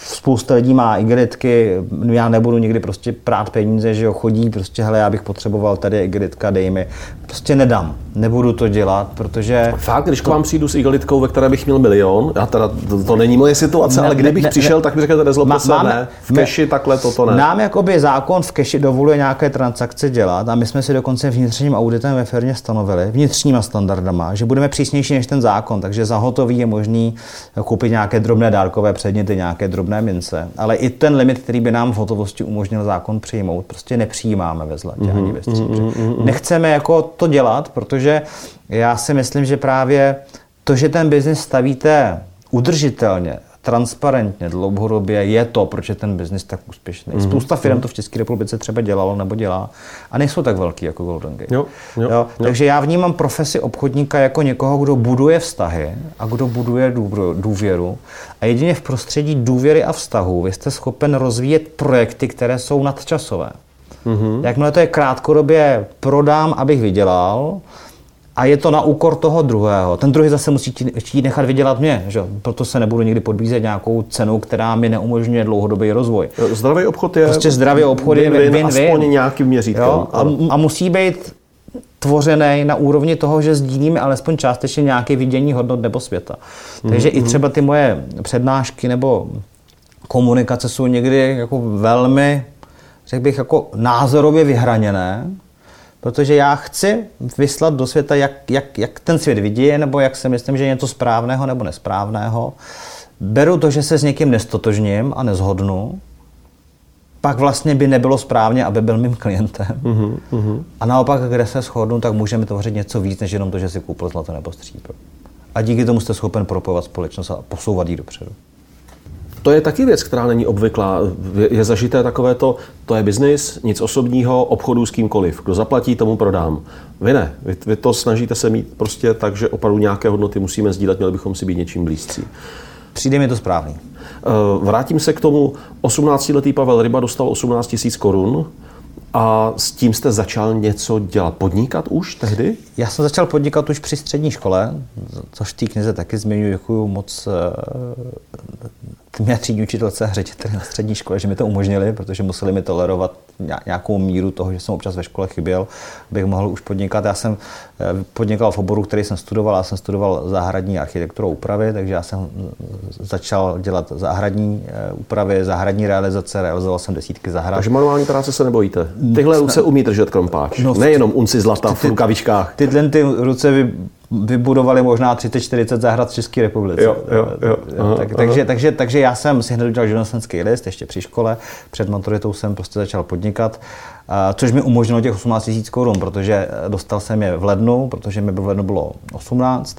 spousta lidí má igelitky, já nebudu nikdy prostě prát peníze, že jo, chodí prostě, hele, já bych potřeboval tady igelitka, dej mi. Prostě nedám. Nebudu to dělat, protože... Fakt, když k vám přijdu s igelitkou, ve které bych měl milion, já teda, to, to není moje situace, Ne, ale kdybych ne, přišel, ne. tak mi řeknete, nezlobte Má- se, máme- ne, v keši takhle toto ne. Nám jakoby zákon v keši dovoluje nějaké transakce dělat a my jsme si dokonce vnitřním auditem ve firmě stanovili, vnitřníma standardama, že budeme přísnější než ten zákon. takže za hotový je možný koupit nějaké drobné dárkové předměty, nějaké drobné mince. Ale i ten limit, který by nám v hotovosti umožnil zákon přijmout, prostě nepřijímáme ve zlatě mm-hmm. ani ve stříbře. Mm-hmm. Nechceme jako to dělat, protože já si myslím, že právě to, že ten biznis stavíte udržitelně, transparentně, dlouhodobě je to, proč je ten biznis tak úspěšný. Mm-hmm. Spousta firm to v České republice třeba dělalo nebo dělá a nejsou tak velký jako Golden Gate. Jo, jo, jo? Jo. Takže já vnímám profesi obchodníka jako někoho, kdo buduje vztahy a kdo buduje důvěru. A jedině v prostředí důvěry a vztahu vy jste schopen rozvíjet projekty, které jsou nadčasové. Mm-hmm. Jakmile to je krátkodobě prodám, abych vydělal, a je to na úkor toho druhého. Ten druhý zase musí chtít nechat vydělat mě, že? proto se nebudu nikdy podbízet nějakou cenu, která mi neumožňuje dlouhodobý rozvoj. Zdravý obchod je... Prostě zdravý obchod je win-win. Aspoň nějakým měřítkem. A, a musí být tvořený na úrovni toho, že sdílíme alespoň částečně nějaké vidění hodnot nebo světa. Takže mm-hmm. i mhm. třeba ty moje přednášky nebo komunikace jsou někdy jako velmi, řekl bych, jako názorově vyhraněné, Protože já chci vyslat do světa, jak, jak, jak ten svět vidí, nebo jak si myslím, že je něco správného nebo nesprávného. Beru to, že se s někým nestotožním a nezhodnu, pak vlastně by nebylo správně, aby byl mým klientem. Uh-huh, uh-huh. A naopak, kde se shodnu, tak můžeme tvořit něco víc, než jenom to, že si koupil zlato nebo stříbro. A díky tomu jste schopen propovat společnost a posouvat ji dopředu. To je taky věc, která není obvyklá. Je zažité takové to, to je biznis, nic osobního, obchodu s kýmkoliv. Kdo zaplatí, tomu prodám. Vy ne. Vy, vy to snažíte se mít prostě tak, že opravdu nějaké hodnoty musíme sdílet, měli bychom si být něčím blízcí. Přijde mi to správný. Eh, vrátím se k tomu. 18-letý Pavel Ryba dostal 18 000 korun. A s tím jste začal něco dělat? Podnikat už tehdy? Já jsem začal podnikat už při střední škole, což v té knize taky zmiňuji, děkuju moc eh, mě třídní učitelce a řediteli na střední škole, že mi to umožnili, protože museli mi tolerovat nějakou míru toho, že jsem občas ve škole chyběl, abych mohl už podnikat. Já jsem eh, podnikal v oboru, který jsem studoval, já jsem studoval zahradní architekturu úpravy, takže já jsem začal dělat zahradní eh, úpravy, zahradní realizace, realizoval jsem desítky zahrad. Takže manuální práce se nebojíte? Tyhle ruce umí držet krompáč, no, nejenom unci zlata v rukavičkách. Tyhle ty ruce vy vybudovali možná 30-40 zahrad v České republice. Jo, jo, jo. Aha, tak, aha. Takže, takže, takže já jsem si hned udělal živnostenský list ještě při škole. Před maturitou jsem prostě začal podnikat, což mi umožnilo těch 18 000 korun, protože dostal jsem je v lednu, protože mi v lednu bylo 18.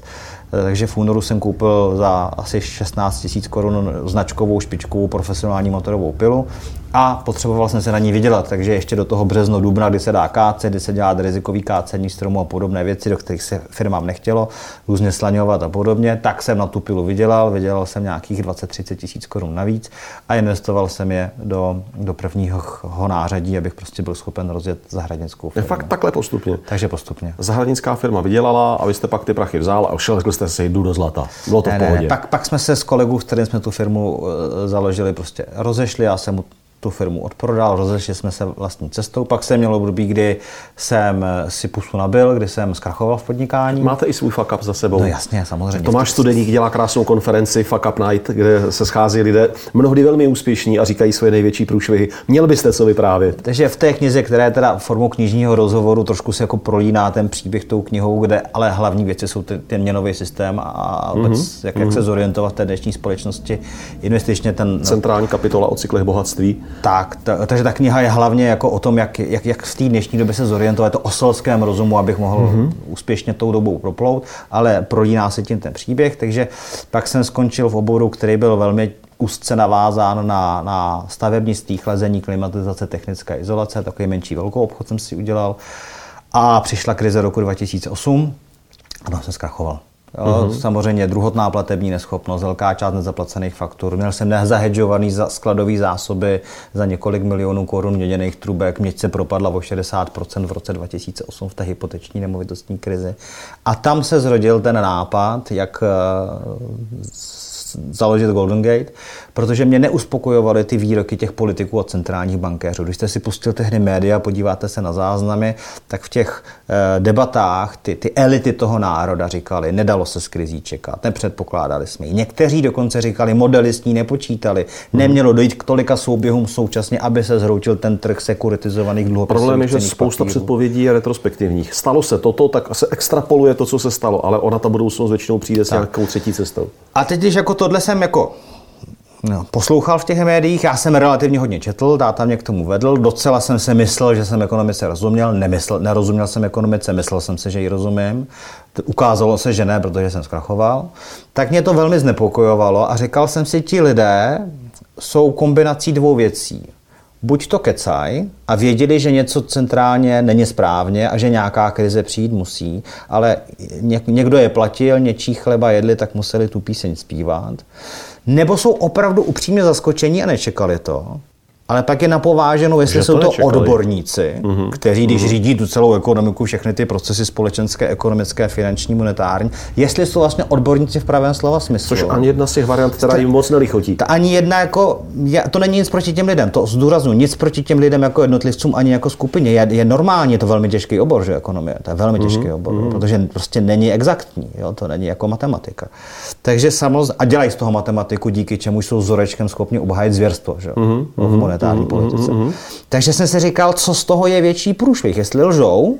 Takže v únoru jsem koupil za asi 16 000 korun značkovou špičkovou profesionální motorovou pilu a potřeboval jsem se na ní vydělat, takže ještě do toho březno, dubna, kdy se dá kácet, kdy se dělá rizikový kácení stromu a podobné věci, do kterých se firmám nechtělo různě slaňovat a podobně, tak jsem na tu pilu vydělal, vydělal jsem nějakých 20-30 tisíc korun navíc a investoval jsem je do, do prvního nářadí, abych prostě byl schopen rozjet zahradnickou firmu. Je fakt takhle postupně. Takže postupně. Zahradnická firma vydělala a vy jste pak ty prachy vzal a šel, řekl jste si, jdu do zlata. Bylo to ne, v pohodě. Ne, pak, pak jsme se s kolegou, s kterým jsme tu firmu eh, založili, prostě rozešli, já jsem mu tu firmu odprodal, rozešli jsme se vlastní cestou. Pak jsem měl období, kdy jsem si pusu nabil, kdy jsem zkrachoval v podnikání. Máte i svůj fuck up za sebou. No jasně, samozřejmě. Tomáš Studeník dělá krásnou konferenci Fuck Up Night, kde se schází lidé mnohdy velmi úspěšní a říkají svoje největší průšvihy. Měl byste co vyprávět? Takže v té knize, která je teda formou knižního rozhovoru, trošku se jako prolíná ten příběh tou knihou, kde ale hlavní věci jsou ten, ten měnový systém a vůbec, mm-hmm. jak, jak mm-hmm. se zorientovat v té dnešní společnosti. Investičně ten... Centrální kapitola o cyklech bohatství. Tak, ta, takže ta kniha je hlavně jako o tom, jak, jak, jak v té dnešní době se zorientovat, to o selském rozumu, abych mohl mm-hmm. úspěšně tou dobou proplout, ale prolíná se tím ten příběh, takže pak jsem skončil v oboru, který byl velmi úzce navázán na, na stavebnictví, chlazení, klimatizace, technická izolace, takový menší velkou obchod jsem si udělal. A přišla krize roku 2008 a tam jsem zkrachoval. Uh-huh. Samozřejmě druhotná platební neschopnost, velká část nezaplacených faktur. Měl jsem nezahedžovaný za skladový zásoby za několik milionů korun měděných trubek. Měď se propadla o 60% v roce 2008 v té hypoteční nemovitostní krizi. A tam se zrodil ten nápad, jak eh, založit Golden Gate, protože mě neuspokojovaly ty výroky těch politiků a centrálních bankéřů. Když jste si pustil tehdy média, podíváte se na záznamy, tak v těch eh, debatách ty, ty elity toho národa říkali, nedalo se s krizí čekat, nepředpokládali jsme ji. Někteří dokonce říkali, modely s ní nepočítali, nemělo dojít k tolika souběhům současně, aby se zhroutil ten trh sekuritizovaných dluhopisů. Problém je, že spousta papírů. předpovědí je retrospektivních. Stalo se toto, tak se extrapoluje to, co se stalo, ale ona ta budoucnost většinou přijde s nějakou třetí cestou. A teď, když jako tohle jsem jako no, poslouchal v těch médiích, já jsem relativně hodně četl, táta mě k tomu vedl, docela jsem si myslel, že jsem ekonomice rozuměl, nemysl, nerozuměl jsem ekonomice, myslel jsem si, že ji rozumím, ukázalo se, že ne, protože jsem zkrachoval, tak mě to velmi znepokojovalo a říkal jsem si, ti lidé jsou kombinací dvou věcí. Buď to kecaj a věděli, že něco centrálně není správně a že nějaká krize přijít musí, ale někdo je platil, něčí chleba jedli, tak museli tu píseň zpívat. Nebo jsou opravdu upřímně zaskočení a nečekali to ale pak je napováženo, jestli jsou to nečekali. odborníci, uh-huh. kteří, když uh-huh. řídí tu celou ekonomiku, všechny ty procesy společenské, ekonomické, finanční, monetární, jestli jsou vlastně odborníci v pravém slova smyslu. Což ani jedna z těch variant, která jim moc nelichotí. Ta ani jedna jako, to není nic proti těm lidem, to zdůraznu, nic proti těm lidem jako jednotlivcům ani jako skupině. Je, je normálně to velmi těžký obor, že ekonomie, to je velmi uh-huh. těžký obor, uh-huh. protože prostě není exaktní, jo, to není jako matematika. Takže samozřejmě, a dělají z toho matematiku, díky čemu jsou vzorečkem schopni obhájit zvěrstvo, že? Uh-huh monetární mm-hmm, politice. Mm-hmm. Takže jsem si říkal, co z toho je větší průšvih, jestli lžou,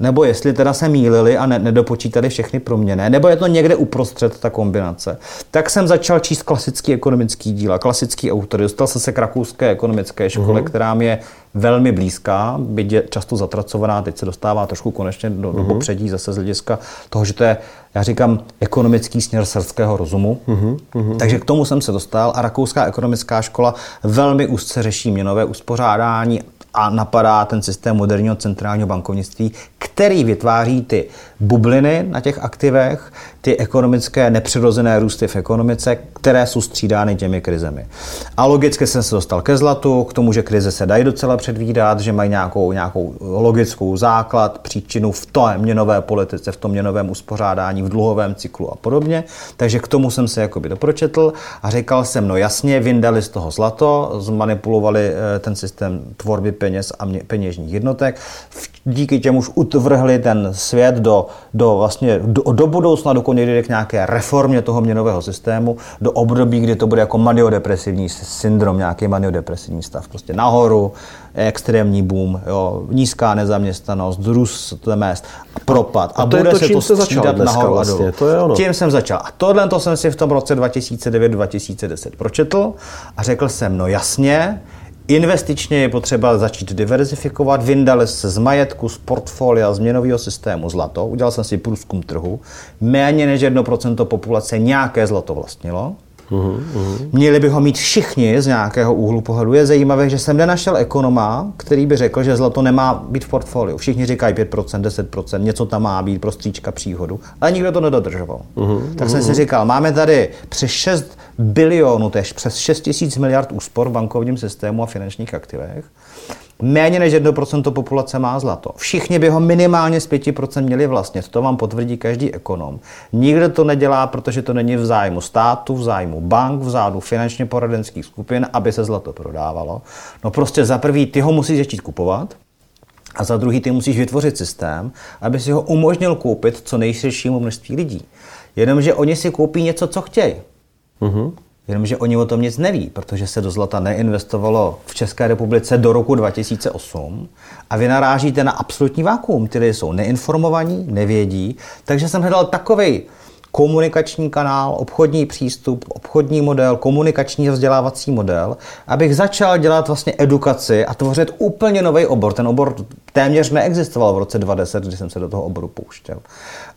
nebo jestli teda se mýlili a ne, nedopočítali všechny proměny, nebo je to někde uprostřed ta kombinace. Tak jsem začal číst klasický ekonomický díla, klasický autory. Dostal jsem se k rakouské ekonomické škole, uh-huh. která mi je velmi blízká, byť je často zatracovaná, teď se dostává trošku konečně do, uh-huh. do popředí zase z hlediska toho, že to je, já říkám, ekonomický směr srdského rozumu. Uh-huh. Takže k tomu jsem se dostal a rakouská ekonomická škola velmi úzce řeší měnové uspořádání a napadá ten systém moderního centrálního bankovnictví, který vytváří ty bubliny na těch aktivech, ty ekonomické nepřirozené růsty v ekonomice, které jsou střídány těmi krizemi. A logicky jsem se dostal ke zlatu, k tomu, že krize se dají docela předvídat, že mají nějakou, nějakou logickou základ, příčinu v té měnové politice, v tom měnovém uspořádání, v dluhovém cyklu a podobně. Takže k tomu jsem se jakoby dopročetl a říkal jsem, no jasně, vyndali z toho zlato, zmanipulovali eh, ten systém tvorby peněz a peněžních jednotek, díky čemuž utvrhli ten svět do, do, vlastně, do, do budoucna, dokud někdy k nějaké reformě toho měnového systému, do období, kdy to bude jako maniodepresivní syndrom, nějaký maniodepresivní stav. Prostě nahoru, extrémní boom, jo, nízká nezaměstnanost, růst mest, propad. A, a to bude je to, se to střídat nahoru vlastně, to je ono. Tím jsem začal. A tohle to jsem si v tom roce 2009-2010 pročetl a řekl jsem, no jasně, Investičně je potřeba začít diverzifikovat. Vyndali se z majetku, z portfolia, z měnového systému zlato. Udělal jsem si průzkum trhu. Méně než 1% populace nějaké zlato vlastnilo. Uhum, uhum. Měli by ho mít všichni z nějakého úhlu pohledu. Je zajímavé, že jsem nenašel ekonoma, který by řekl, že zlato nemá být v portfoliu. Všichni říkají 5%, 10%, něco tam má být pro stříčka příhodu, ale nikdo to nedodržoval. Uhum, tak jsem si říkal, máme tady přes 6 bilionů, tež přes 6 tisíc miliard úspor v bankovním systému a finančních aktivech. Méně než 1% populace má zlato. Všichni by ho minimálně z 5% měli vlastnit. To vám potvrdí každý ekonom. Nikdo to nedělá, protože to není v zájmu státu, v zájmu bank, v zájmu finančně poradenských skupin, aby se zlato prodávalo. No prostě za prvý ty ho musíš začít kupovat, a za druhý ty musíš vytvořit systém, aby si ho umožnil koupit co nejširšímu množství lidí. Jenomže oni si koupí něco, co chtějí. Uh-huh. Jenomže oni o tom nic neví, protože se do zlata neinvestovalo v České republice do roku 2008 a vy narážíte na absolutní vákuum. Ty jsou neinformovaní, nevědí, takže jsem hledal takový komunikační kanál, obchodní přístup, obchodní model, komunikační vzdělávací model, abych začal dělat vlastně edukaci a tvořit úplně nový obor. Ten obor téměř neexistoval v roce 2010, kdy jsem se do toho oboru pouštěl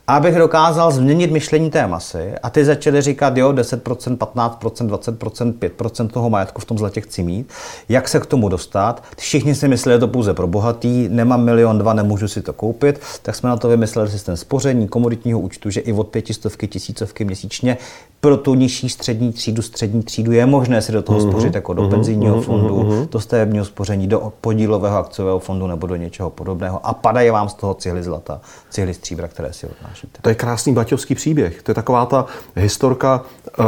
abych dokázal změnit myšlení té masy a ty začaly říkat, jo, 10%, 15%, 20%, 5% toho majetku v tom zlatě chci mít. Jak se k tomu dostat? Všichni si mysleli, že to pouze pro bohatý, nemám milion, dva, nemůžu si to koupit, tak jsme na to vymysleli systém spoření, komoditního účtu, že i od pětistovky, tisícovky měsíčně pro tu nižší střední třídu, střední třídu je možné si do toho mm-hmm. spořit jako do mm-hmm. penzijního mm-hmm. fondu, do stavebního spoření, do podílového akciového fondu nebo do něčeho podobného a padají vám z toho cihly zlata, cihly stříbra, které si odnášíte. To je krásný baťovský příběh. To je taková ta historka uh,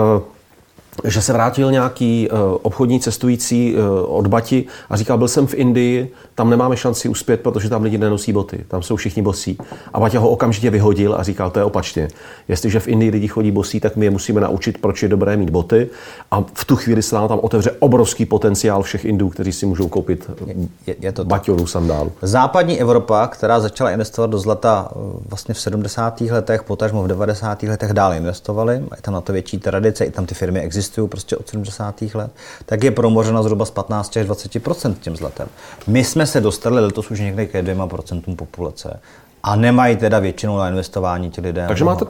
že se vrátil nějaký uh, obchodní cestující uh, od Bati a říkal, byl jsem v Indii, tam nemáme šanci uspět, protože tam lidi nenosí boty, tam jsou všichni bosí. A Baťa ho okamžitě vyhodil a říkal, to je opačně. Jestliže v Indii lidi chodí bosí, tak my je musíme naučit, proč je dobré mít boty. A v tu chvíli se nám tam otevře obrovský potenciál všech Indů, kteří si můžou koupit je, je to Baťonu sandálu. Západní Evropa, která začala investovat do zlata eh, vlastně v 70. letech, potažmo v 90. letech dále investovali, je tam na to větší tradice, i tam ty firmy existují prostě od 70. let, tak je promořena zhruba z 15 až 20% tím zlatem. My jsme se dostali letos už někde ke dvěma procentům populace a nemají teda většinou na investování ti lidé. Takže máte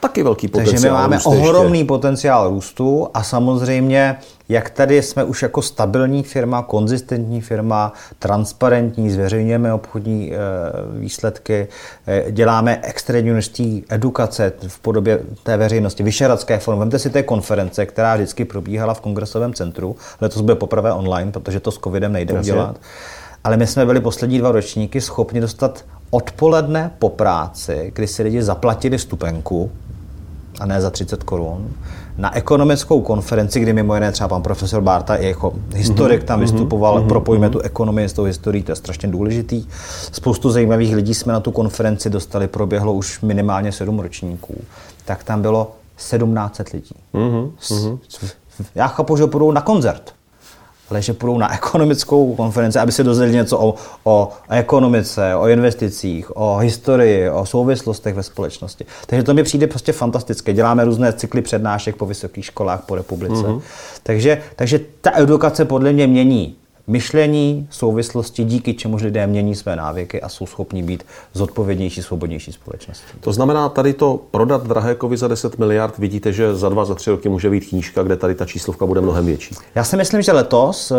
taky velký potenciál. Takže my máme ohromný ještě. potenciál růstu a samozřejmě, jak tady jsme už jako stabilní firma, konzistentní firma, transparentní, zveřejňujeme obchodní e, výsledky, e, děláme extrémní množství edukace v podobě té veřejnosti, Vyšeradské forum. Vemte si té konference, která vždycky probíhala v kongresovém centru. Letos bude poprvé online, protože to s covidem nejde Jasně. udělat. Ale my jsme byli poslední dva ročníky schopni dostat odpoledne po práci, kdy si lidi zaplatili stupenku, a ne za 30 korun, na ekonomickou konferenci, kdy mimo jiné třeba pan profesor Barta i jako historik tam mhm, vystupoval, mm-hmm. propojíme tu ekonomii s tou historií, to je strašně důležitý. Spoustu zajímavých lidí jsme na tu konferenci dostali, proběhlo už minimálně sedm ročníků. Tak tam bylo 1700 lidí. Mm-hmm. Já chápu, že půjdou na koncert ale že půjdou na ekonomickou konferenci, aby se dozvěděli něco o, o ekonomice, o investicích, o historii, o souvislostech ve společnosti. Takže to mi přijde prostě fantastické. Děláme různé cykly přednášek po vysokých školách po republice. Mm-hmm. Takže, takže ta edukace podle mě mění myšlení, souvislosti, díky čemu lidé mění své návyky a jsou schopni být zodpovědnější, svobodnější společnosti. To znamená, tady to prodat Drahékovi za 10 miliard, vidíte, že za dva, za tři roky může být knížka, kde tady ta číslovka bude mnohem větší. Já si myslím, že letos eh,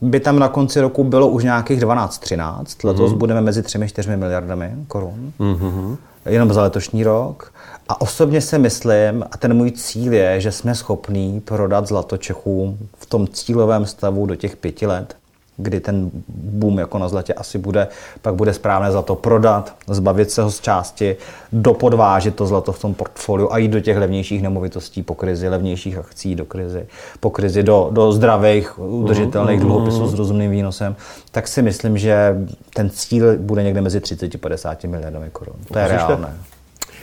by tam na konci roku bylo už nějakých 12-13. Letos mm-hmm. budeme mezi 3-4 miliardami korun. Mm-hmm. Jenom za letošní rok. A osobně si myslím, a ten můj cíl je, že jsme schopní prodat zlato Čechům v tom cílovém stavu do těch pěti let, kdy ten boom jako na zlatě asi bude, pak bude správné za to prodat, zbavit se ho z části, dopodvážit to zlato v tom portfoliu a jít do těch levnějších nemovitostí po krizi, levnějších akcí do krizi, po krizi do, do zdravých, udržitelných mhm, dluhopisů s rozumným výnosem, tak si myslím, že ten cíl bude někde mezi 30 a 50 miliardami korun. To je reálné.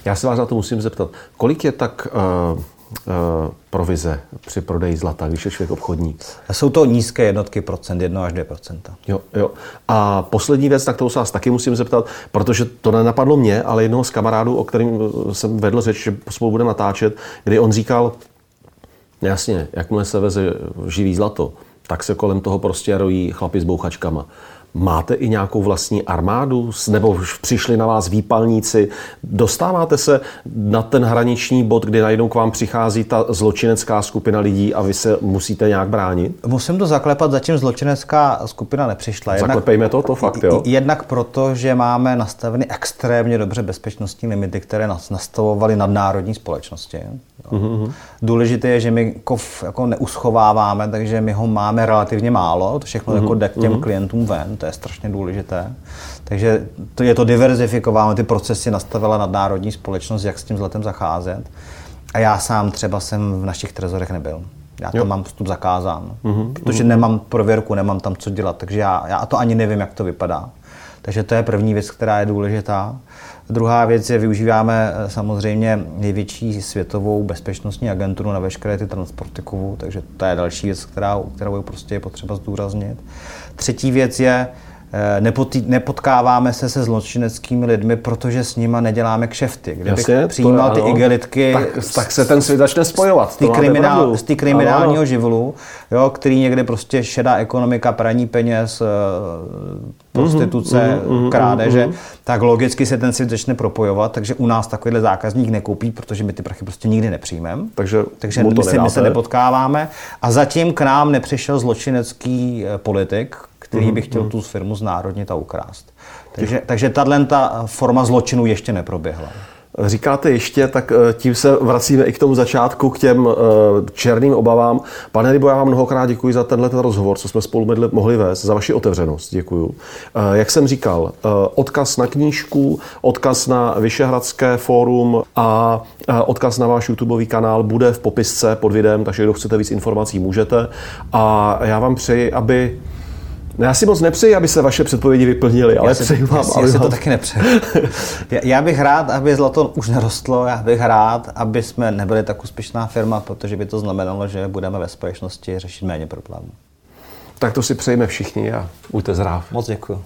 Já se vás na to musím zeptat. Kolik je tak uh, uh, provize při prodeji zlata, když je člověk obchodník? Jsou to nízké jednotky procent, 1 až 2% Jo, jo. A poslední věc, tak to se vás taky musím zeptat, protože to nenapadlo mě, ale jednoho z kamarádů, o kterým jsem vedl řeč, že spolu bude natáčet, kdy on říkal, jasně, jakmile se veze živý zlato, tak se kolem toho prostě rojí chlapi s bouchačkama. Máte i nějakou vlastní armádu? Nebo už přišli na vás výpalníci? Dostáváte se na ten hraniční bod, kdy najednou k vám přichází ta zločinecká skupina lidí a vy se musíte nějak bránit? Musím to zaklepat, zatím zločinecká skupina nepřišla. Jednak, Zaklepejme to, to fakt, jo? Jednak proto, že máme nastaveny extrémně dobře bezpečnostní limity, které nás nastavovaly nadnárodní společnosti. Mm-hmm. Důležité je, že my kov jako neuschováváme, takže my ho máme relativně málo, to všechno mm-hmm. jako jde k těm mm-hmm. klientům ven, to je strašně důležité. Takže to je to diverzifikováno, ty procesy nastavila nadnárodní společnost, jak s tím zlatem zacházet. A já sám třeba jsem v našich trezorech nebyl. Já tam jo. mám vstup zakázán, mm-hmm. protože mm-hmm. nemám prověrku, nemám tam co dělat, takže já, já to ani nevím, jak to vypadá. Takže to je první věc, která je důležitá. Druhá věc je, využíváme eh, samozřejmě největší světovou bezpečnostní agenturu na veškeré ty transporty kovů, takže to je další věc, která, kterou prostě je potřeba zdůraznit. Třetí věc je, nepotý, nepotkáváme se se zločineckými lidmi, protože s nima neděláme kšefty. Kdybych Jasně, přijímal ty igelitky... Tak, tak se ten svět začne spojovat. Z té kriminál, kriminálního ano. živlu, jo, který někde prostě šedá ekonomika, praní peněz, eh, prostituce, mm-hmm, mm-hmm, krádeže, mm-hmm. tak logicky se ten svět začne propojovat, takže u nás takovýhle zákazník nekoupí, protože my ty prachy prostě nikdy nepřijmeme. Takže, takže my, se, my se nepotkáváme. A zatím k nám nepřišel zločinecký eh, politik, který by chtěl mhm. tu firmu znárodnit a ukrást. Takže, takže tahle ta forma zločinu ještě neproběhla. říkáte ještě, tak eh, tím se vracíme i k tomu začátku, k těm eh, černým obavám. Pane Rybo, já vám mnohokrát děkuji za tenhle ten rozhovor, co jsme spolu mohli vést, za vaši otevřenost. Děkuji. Jak jsem říkal, odkaz na knížku, odkaz na Vyšehradské fórum a odkaz na váš YouTubeový kanál bude v popisce pod videem, takže kdo chcete víc informací, můžete. A já vám přeji, aby No já si moc nepřeji, aby se vaše předpovědi vyplnily, ale přeji vám, já, [LAUGHS] já si to taky nepřeji. já bych rád, aby zlato už nerostlo, já bych rád, aby jsme nebyli tak úspěšná firma, protože by to znamenalo, že budeme ve společnosti řešit méně problémů. Tak to si přejeme všichni a buďte zdrav. Moc děkuji.